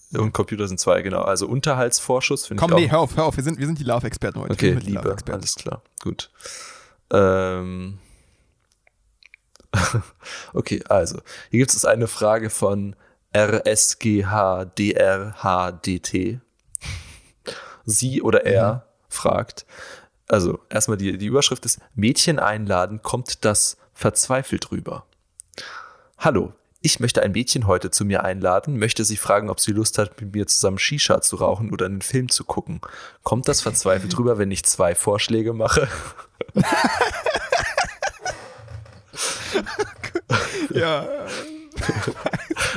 nee, und Computer sind zwei, genau. Also Unterhaltsvorschuss finde ich Komm, nee, hör auf, hör auf. Wir sind, wir sind die Love-Experten heute. Okay, Liebe, alles klar. Gut. Ähm. (laughs) okay, also, hier gibt es eine Frage von RSGHDRHDT sie oder er mhm. fragt. Also erstmal die, die Überschrift ist Mädchen einladen, kommt das verzweifelt rüber. Hallo, ich möchte ein Mädchen heute zu mir einladen, möchte sie fragen, ob sie Lust hat, mit mir zusammen Shisha zu rauchen oder einen Film zu gucken. Kommt das verzweifelt rüber, wenn ich zwei Vorschläge mache? (laughs) ja. (laughs)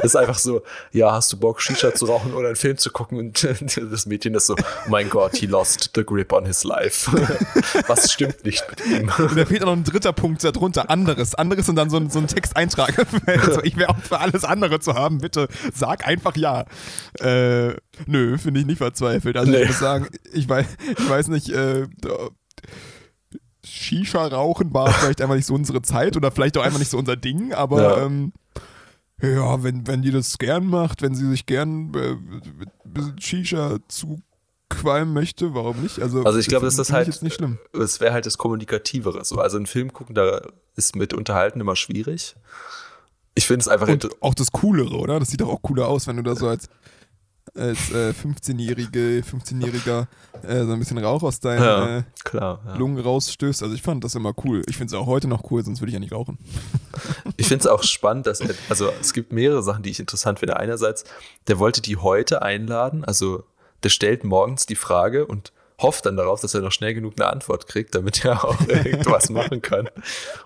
Das ist einfach so, ja, hast du Bock, Shisha zu rauchen oder einen Film zu gucken? Und (laughs) das Mädchen ist so, oh mein Gott, he lost the grip on his life. (laughs) Was stimmt nicht mit ihm? Und da fehlt noch ein dritter Punkt darunter, anderes. Anderes und dann so ein, so ein Texteintrag. Also ich wäre auch für alles andere zu haben, bitte sag einfach ja. Äh, nö, finde ich nicht verzweifelt. Also nee. ich muss sagen, ich weiß, ich weiß nicht, äh, Shisha rauchen war vielleicht einfach nicht so unsere Zeit oder vielleicht auch einfach nicht so unser Ding, aber ja. ähm, ja, wenn, wenn die das gern macht, wenn sie sich gern äh, mit Shisha zuqualmen möchte, warum nicht? Also, also ich glaube, das ist halt, nicht schlimm. es wäre halt das Kommunikativere. So. Also einen Film gucken, da ist mit Unterhalten immer schwierig. Ich finde es einfach. Und auch das Coolere, oder? Das sieht doch auch cooler aus, wenn du da so als als äh, 15-Jährige, 15-Jähriger äh, so ein bisschen Rauch aus deinen ja, äh, klar, ja. Lungen rausstößt. Also ich fand das immer cool. Ich finde es auch heute noch cool, sonst würde ich ja nicht rauchen. (laughs) Ich finde es auch spannend, dass er, also es gibt mehrere Sachen, die ich interessant finde. Einerseits, der wollte die heute einladen, also der stellt morgens die Frage und hofft dann darauf, dass er noch schnell genug eine Antwort kriegt, damit er auch (laughs) irgendwas machen kann.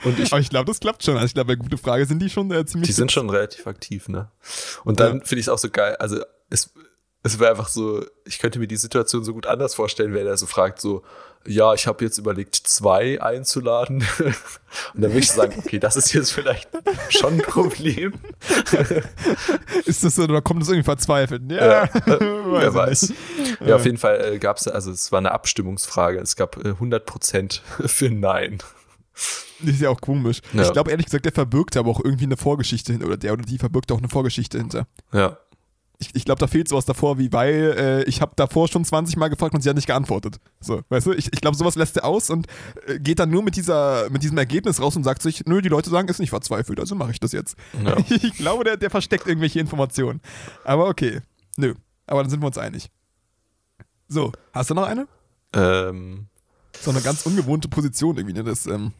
Und ich, Aber ich glaube, das klappt schon. Also ich glaube, bei gute Frage sind die schon äh, ziemlich. Die sind schon relativ aktiv, ne? Und dann ja. finde ich es auch so geil. Also es es wäre einfach so, ich könnte mir die Situation so gut anders vorstellen, wenn er so fragt, so, ja, ich habe jetzt überlegt, zwei einzuladen. (laughs) Und dann würde ich sagen, okay, das ist jetzt vielleicht schon ein Problem. (laughs) ist das so, oder kommt das irgendwie verzweifelt? Ja, ja äh, (laughs) wer weiß. Ja, auf jeden Fall äh, gab es, also es war eine Abstimmungsfrage. Es gab äh, 100 Prozent für Nein. Das ist ja auch komisch. Ja. Ich glaube ehrlich gesagt, der verbirgt aber auch irgendwie eine Vorgeschichte hinter. Oder der oder die verbirgt auch eine Vorgeschichte hinter. Ja. Ich, ich glaube, da fehlt sowas davor, wie weil äh, ich habe davor schon 20 Mal gefragt und sie hat nicht geantwortet. So, weißt du? Ich, ich glaube, sowas lässt er aus und äh, geht dann nur mit, dieser, mit diesem Ergebnis raus und sagt sich, nö, die Leute sagen, ist nicht verzweifelt, also mache ich das jetzt. Ja. (laughs) Ich glaube, der, der versteckt irgendwelche Informationen. Aber okay. Nö. Aber dann sind wir uns einig. So, hast du noch eine? Ähm. So eine ganz ungewohnte Position irgendwie, ne? Das, ähm,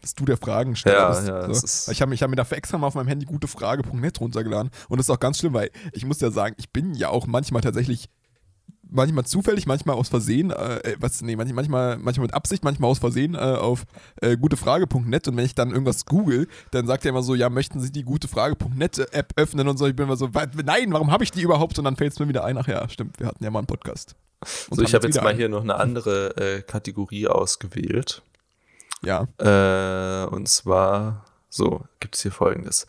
dass du der Fragen stellst. Ja, ja, so. Ich habe hab mir dafür extra mal auf meinem Handy gutefrage.net runtergeladen und das ist auch ganz schlimm, weil ich muss ja sagen, ich bin ja auch manchmal tatsächlich manchmal zufällig, manchmal aus Versehen, äh, äh was, nee, manchmal, manchmal mit Absicht, manchmal aus Versehen äh, auf äh, gutefrage.net und wenn ich dann irgendwas google, dann sagt er immer so, ja, möchten Sie die gutefrage.net App öffnen und so. Ich bin immer so, nein, warum habe ich die überhaupt? Und dann fällt es mir wieder ein, ach ja, stimmt, wir hatten ja mal einen Podcast. Und so, ich habe jetzt mal hier noch eine andere äh, Kategorie ausgewählt. Ja. Äh, und zwar, so, gibt es hier folgendes.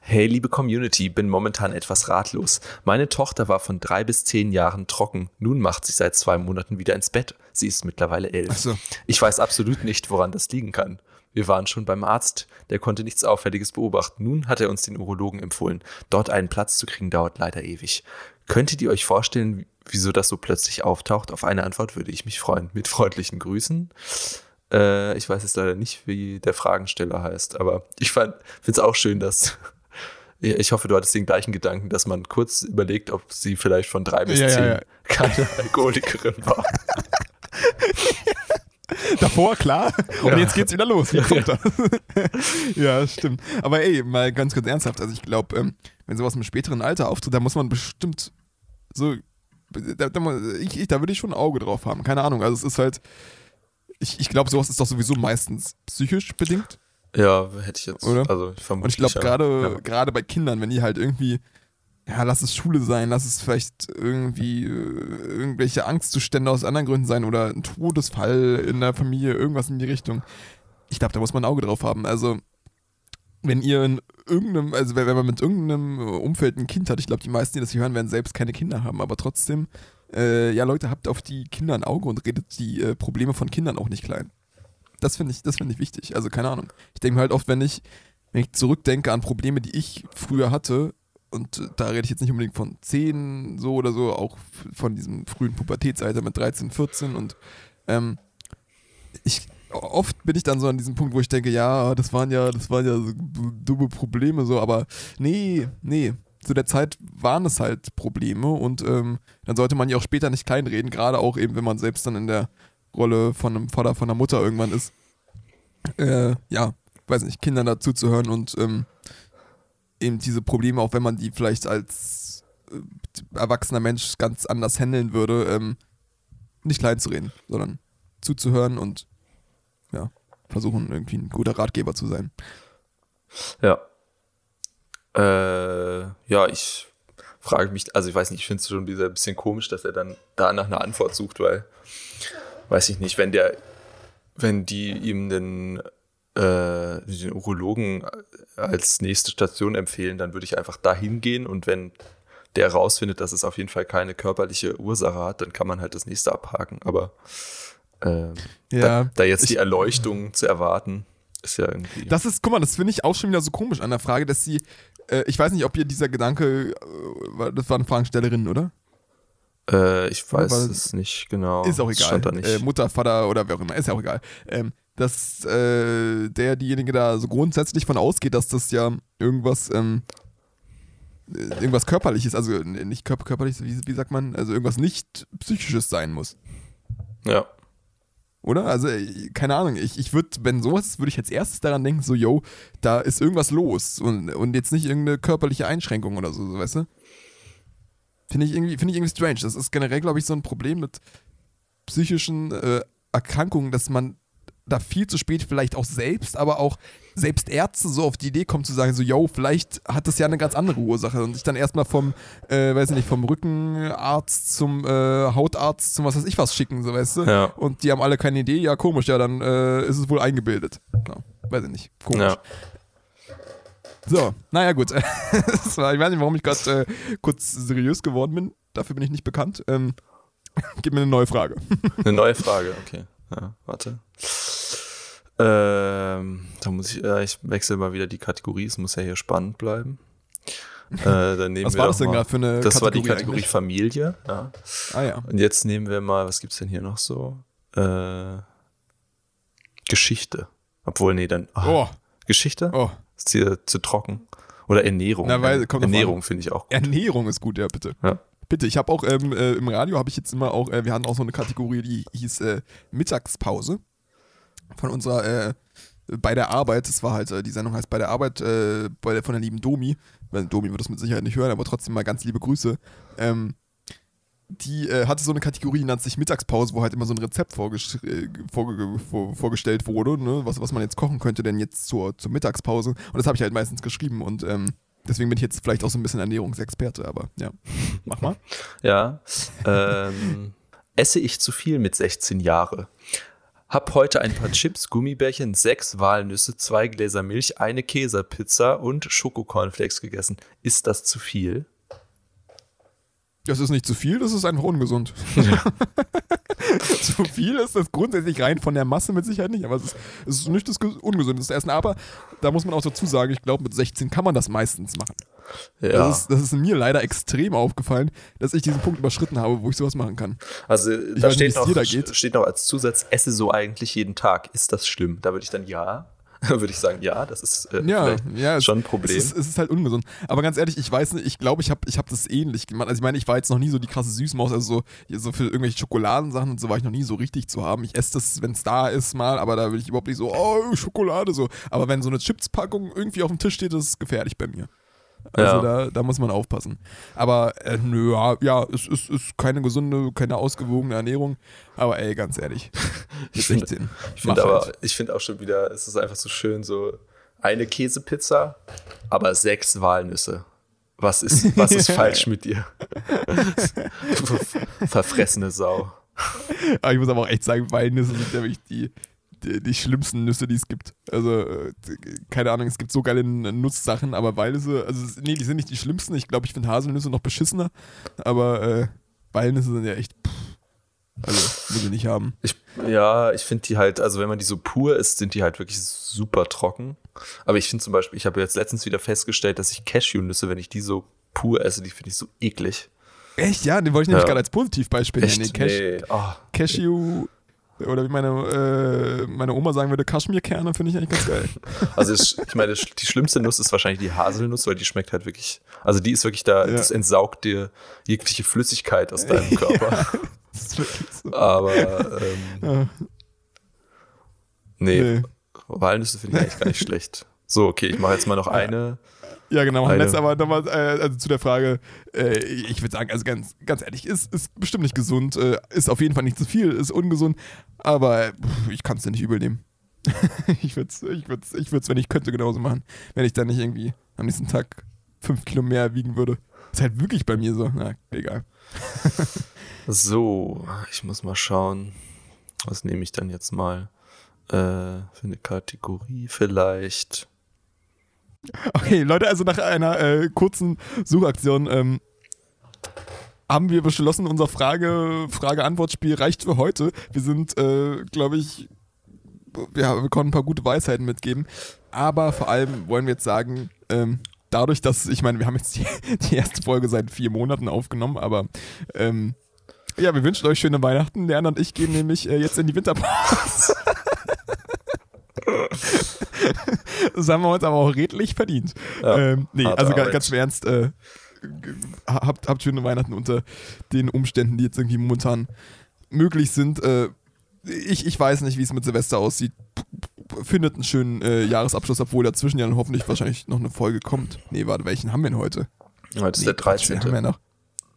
Hey, liebe Community, bin momentan etwas ratlos. Meine Tochter war von drei bis zehn Jahren trocken. Nun macht sie seit zwei Monaten wieder ins Bett. Sie ist mittlerweile elf. So. Ich weiß absolut nicht, woran das liegen kann. Wir waren schon beim Arzt, der konnte nichts Auffälliges beobachten. Nun hat er uns den Urologen empfohlen. Dort einen Platz zu kriegen dauert leider ewig. Könntet ihr euch vorstellen, wieso das so plötzlich auftaucht? Auf eine Antwort würde ich mich freuen. Mit freundlichen Grüßen. Äh, ich weiß jetzt leider nicht, wie der Fragensteller heißt, aber ich finde es auch schön, dass. (laughs) Ich hoffe, du hattest den gleichen Gedanken, dass man kurz überlegt, ob sie vielleicht von drei bis ja, zehn ja, ja. (laughs) keine Alkoholikerin war. (laughs) Davor, klar. Und ja. jetzt geht's wieder los. Das? ja, stimmt. Aber ey, mal ganz, ganz ernsthaft. Also ich glaube, ähm, wenn sowas im späteren Alter auftritt, da muss man bestimmt so. Da, da, ich, ich, da würde ich schon ein Auge drauf haben. Keine Ahnung. Also es ist halt ich, ich glaube, sowas ist doch sowieso meistens psychisch bedingt. Ja, hätte ich jetzt. Oder? Also, ich Und ich glaube, gerade ja. bei Kindern, wenn die halt irgendwie, ja, lass es Schule sein, lass es vielleicht irgendwie äh, irgendwelche Angstzustände aus anderen Gründen sein oder ein Todesfall in der Familie, irgendwas in die Richtung. Ich glaube, da muss man ein Auge drauf haben. Also, wenn ihr in irgendeinem, also wenn man mit irgendeinem Umfeld ein Kind hat, ich glaube, die meisten, die das hier hören, werden selbst keine Kinder haben, aber trotzdem äh, ja, Leute, habt auf die Kinder ein Auge und redet die äh, Probleme von Kindern auch nicht klein. Das finde ich, das ich wichtig. Also keine Ahnung. Ich denke mir halt oft, wenn ich, wenn ich zurückdenke an Probleme, die ich früher hatte, und äh, da rede ich jetzt nicht unbedingt von 10 so oder so, auch von diesem frühen Pubertätsalter mit 13, 14 und ähm, ich, oft bin ich dann so an diesem Punkt, wo ich denke, ja, das waren ja, das waren ja so dumme Probleme so, aber nee, nee, zu der Zeit waren es halt Probleme und ähm, dann sollte man ja auch später nicht kleinreden, gerade auch eben, wenn man selbst dann in der Rolle von einem Vater, von einer Mutter irgendwann ist. Äh, ja, weiß nicht, Kindern dazu zu hören und ähm, eben diese Probleme, auch wenn man die vielleicht als äh, erwachsener Mensch ganz anders handeln würde, ähm, nicht klein zu reden, sondern zuzuhören und ja, versuchen irgendwie ein guter Ratgeber zu sein. Ja, äh, ja, ich frage mich, also ich weiß nicht, ich finde es schon wieder ein bisschen komisch, dass er dann da nach einer Antwort sucht, weil, weiß ich nicht, wenn der, wenn die ihm den, äh, den Urologen als nächste Station empfehlen, dann würde ich einfach da hingehen und wenn der rausfindet, dass es auf jeden Fall keine körperliche Ursache hat, dann kann man halt das nächste abhaken. Aber äh, ja, da, da, jetzt die Erleuchtung zu erwarten, ist ja irgendwie. Das ist, guck mal, das finde ich auch schon wieder so komisch an der Frage, dass sie äh, ich weiß nicht, ob ihr dieser Gedanke, äh, das war eine Fragestellerin, oder? Äh, ich weiß Weil, es nicht genau. Ist auch egal. Äh, Mutter, Vater oder wer auch immer, ist ja auch egal. Ähm, dass äh, der, diejenige da so grundsätzlich von ausgeht, dass das ja irgendwas, ähm, äh, irgendwas körperliches, also nicht körper körperlich, wie, wie sagt man, also irgendwas nicht psychisches sein muss. Ja. Oder? Also, äh, keine Ahnung, ich, ich würde, wenn sowas ist, würde ich als erstes daran denken, so, yo, da ist irgendwas los und, und jetzt nicht irgendeine körperliche Einschränkung oder so, weißt du? Finde ich, irgendwie, find ich irgendwie strange. Das ist generell, glaube ich, so ein Problem mit psychischen äh, Erkrankungen, dass man da viel zu spät vielleicht auch selbst, aber auch selbst Ärzte so auf die Idee kommen zu sagen, so, yo, vielleicht hat das ja eine ganz andere Ursache und sich dann erstmal vom, äh, weiß ich nicht, vom Rückenarzt zum äh, Hautarzt zum was weiß ich was schicken, so weißt du? Ja. Und die haben alle keine Idee, ja, komisch, ja, dann äh, ist es wohl eingebildet. Ja, weiß ich nicht, komisch. Ja. So, naja, gut. (laughs) war, ich weiß nicht, warum ich gerade äh, kurz seriös geworden bin. Dafür bin ich nicht bekannt. Ähm, (laughs) gib mir eine neue Frage. eine neue Frage, okay. Ja, warte. Ähm, da muss ich, äh, ich wechsle mal wieder die Kategorie, es muss ja hier spannend bleiben. Äh, dann nehmen (laughs) was wir war das denn gerade für eine Das Kategorie war die Kategorie eigentlich? Familie. Ja. Ah ja. Und jetzt nehmen wir mal, was gibt's denn hier noch so? Äh, Geschichte. Obwohl, nee, dann. ah, Oh, Geschichte? oh. Ist hier zu trocken. Oder Ernährung. Na, weil- Ernährung finde ich auch gut. Ernährung ist gut, ja, bitte. Ja. Bitte, ich habe auch ähm, äh, im Radio habe ich jetzt immer auch, äh, wir hatten auch so eine Kategorie, die hieß äh, Mittagspause von unserer äh, bei der Arbeit. Das war halt äh, die Sendung heißt bei der Arbeit äh, bei der, von der lieben Domi. Weil Domi wird das mit Sicherheit nicht hören, aber trotzdem mal ganz liebe Grüße. Ähm, die hatte so eine Kategorie, die nannte sich Mittagspause, wo halt immer so ein Rezept vorges vorge vor vorgestellt wurde, ne? was, was man jetzt kochen könnte, denn jetzt zur, zur Mittagspause. Und das habe ich halt meistens geschrieben und ähm, deswegen bin ich jetzt vielleicht auch so ein bisschen Ernährungsexperte, aber ja. (laughs) Mach mal. Ja. Ähm, esse ich zu viel mit 16 Jahre? Hab heute ein paar Chips, Gummibärchen, sechs Walnüsse, zwei Gläser Milch, eine Käsepizza und Schokocornflakes gegessen. Ist das zu viel? Das ist nicht zu viel, das ist einfach ungesund. (laughs) (laughs) zu viel ist das grundsätzlich rein von der Masse mit Sicherheit nicht, aber es ist, es ist nicht das Ges- ungesündeste Essen. Aber da muss man auch dazu sagen, ich glaube, mit 16 kann man das meistens machen. Ja. Das, ist, das ist mir leider extrem aufgefallen, dass ich diesen Punkt überschritten habe, wo ich sowas machen kann. Also da weiß steht, noch, steht noch als Zusatz, esse so eigentlich jeden Tag. Ist das schlimm? Da würde ich dann ja. (laughs) würde ich sagen, ja, das ist äh, Ja, ja, schon ein Problem. Es ist, es ist halt ungesund. Aber ganz ehrlich, ich weiß nicht, ich glaube, ich habe ich hab das ähnlich gemacht. Also ich meine, ich war jetzt noch nie so die krasse Süßmaus, also so, so für irgendwelche Schokoladensachen und so war ich noch nie so richtig zu haben. Ich esse das, wenn es da ist mal, aber da will ich überhaupt nicht so, oh, Schokolade so. Aber wenn so eine Chipspackung irgendwie auf dem Tisch steht, das ist gefährlich bei mir. Also Ja. da, da muss man aufpassen. Aber äh, nö, ja, es ist, ist keine gesunde, keine ausgewogene Ernährung. Aber ey, ganz ehrlich, (laughs) Ich finde- 16. Ich finde aber, halt. ich finde auch schon wieder, es ist einfach so schön, so eine Käsepizza, aber sechs Walnüsse. Was ist, was ist (laughs) falsch mit dir? Du (laughs) Verfressene Sau. Aber ich muss aber auch echt sagen, Walnüsse sind ja wirklich die, die, die schlimmsten Nüsse, die es gibt. Also, äh, keine Ahnung, es gibt so geile N- Nusssachen, aber Walnüsse, also, nee, die sind nicht die schlimmsten. Ich glaube, ich finde Haselnüsse noch beschissener. Aber äh, Walnüsse sind ja echt, pff, also, muss ich nicht haben. Ich, ja, ich finde die halt, also wenn man die so pur isst, sind die halt wirklich super trocken. Aber ich finde zum Beispiel, ich habe jetzt letztens wieder festgestellt, dass ich Cashewnüsse, wenn ich die so pur esse, die finde ich so eklig. Echt, ja, den wollte ich nämlich Ja. gerade als Positivbeispiel nennen. Cash, nee. Oh, Cashew, oder wie meine, äh, meine Oma sagen würde, Kaschmirkerne finde ich eigentlich ganz geil. (laughs) Also ich, meine, die schlimmste Nuss ist wahrscheinlich die Haselnuss, weil die schmeckt halt wirklich, also die ist wirklich da, Ja. das entsaugt dir jegliche Flüssigkeit aus deinem (laughs) Körper. Das (laughs) ist wirklich so. Aber ähm, Ja. nee, Nee. Walnüsse finde ich eigentlich gar nicht schlecht. So, okay, ich mache jetzt mal noch eine. Ja, genau. Eine- Letztes aber nochmal äh, also zu der Frage, äh, ich würde sagen, also ganz, ganz ehrlich, ist, ist bestimmt nicht gesund, äh, ist auf jeden Fall nicht zu viel, ist ungesund, aber äh, pff, ich kann es dir nicht übel nehmen. (laughs) ich würde es, ich würd's, ich würd's, wenn ich könnte, genauso machen, wenn ich dann nicht irgendwie am nächsten Tag fünf Kilo mehr wiegen würde. Ist halt wirklich bei mir so. Na, egal. (laughs) So, ich muss mal schauen, was nehme ich dann jetzt mal äh, für eine Kategorie vielleicht. Okay, Leute, also nach einer äh, kurzen Suchaktion ähm, haben wir beschlossen, unser Frage- Frage-Antwort-Spiel reicht für heute. Wir sind, äh, glaube ich, ja, wir konnten ein paar gute Weisheiten mitgeben. Aber vor allem wollen wir jetzt sagen, ähm, dadurch, dass, ich meine, wir haben jetzt die, (laughs) die erste Folge seit vier Monaten aufgenommen, aber ähm, ja, wir wünschen euch schöne Weihnachten. Lerner und ich gehen nämlich äh, jetzt in die Winterpause. (laughs) (laughs) das haben wir uns aber auch redlich verdient. Ja, ähm, nee, also Arbeit. ganz im Ernst, äh, habt, habt schöne Weihnachten unter den Umständen, die jetzt irgendwie momentan möglich sind. Äh, ich, ich weiß nicht, wie es mit Silvester aussieht. Findet einen schönen äh, Jahresabschluss, obwohl dazwischen ja dann hoffentlich wahrscheinlich noch eine Folge kommt. Nee, warte, welchen haben wir denn heute? Heute ist Nee, der Quatsch, Wir 13. haben ja noch.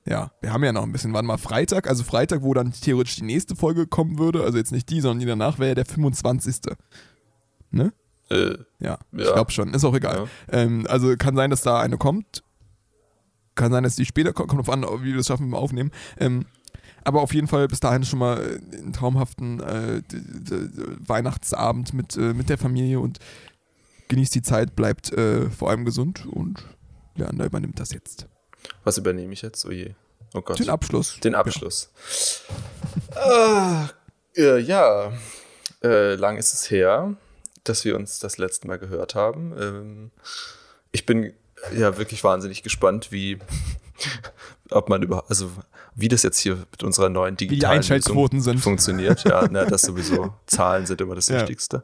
Ja, wir haben ja noch ein bisschen. Warte mal, Freitag, also Freitag, wo dann theoretisch die nächste Folge kommen würde, also jetzt nicht die, sondern die danach, wäre ja der 25. Ne? Äh, Ja, ich Ja. glaube schon. Ist auch egal. Ähm, also kann sein, dass da eine kommt. Kann sein, dass die später kommt. Kommt drauf an, wie wir das schaffen beim Aufnehmen. Ähm, aber auf jeden Fall bis dahin schon mal äh, einen traumhaften äh, Weihnachtsabend mit, äh, mit der Familie und genießt die Zeit, bleibt äh, vor allem gesund und Leander übernimmt das jetzt. was übernehme ich jetzt? Oh je. Oh Gott. Den Abschluss. Den Abschluss. Ah, äh, ja, äh, lang ist es her. Dass wir uns das letzte Mal gehört haben. Ähm, ich bin ja wirklich wahnsinnig gespannt, wie (laughs) ob man über, also wie das jetzt hier mit unserer neuen digitalen Einschaltquoten sind. funktioniert. Ja, (laughs) na, das sowieso. Zahlen sind immer das ja. Wichtigste.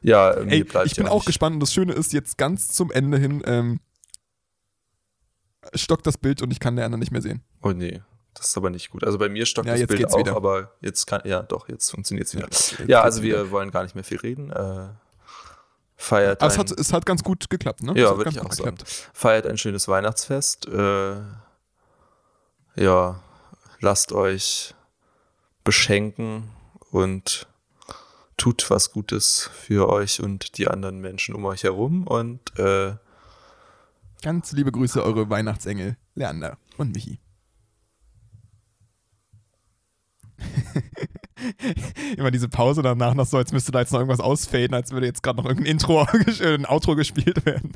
Ja, mir Ey, ich bin ja auch gespannt und das Schöne ist jetzt ganz zum Ende hin ähm, stockt das Bild und ich kann Lerner nicht mehr sehen. Oh nee. Das ist aber nicht gut. Also bei mir stockt ja, das Bild auch, wieder. aber jetzt kann, ja doch, jetzt funktioniert es wieder. Ja, ja also wir wieder. wollen gar nicht mehr viel reden. Äh, feiert. Aber es hat, es hat ganz gut geklappt, ne? Ja, würde ich auch sagen. Feiert ein schönes Weihnachtsfest. Äh, ja, lasst euch beschenken und tut was Gutes für euch und die anderen Menschen um euch herum und äh, ganz liebe Grüße, eure Weihnachtsengel, Leander und Michi. (laughs) Immer diese Pause danach noch so, als müsste da jetzt noch irgendwas ausfaden, als würde jetzt gerade noch irgendein Intro, (laughs) ein Outro gespielt werden.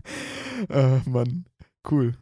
Äh, Mann, cool.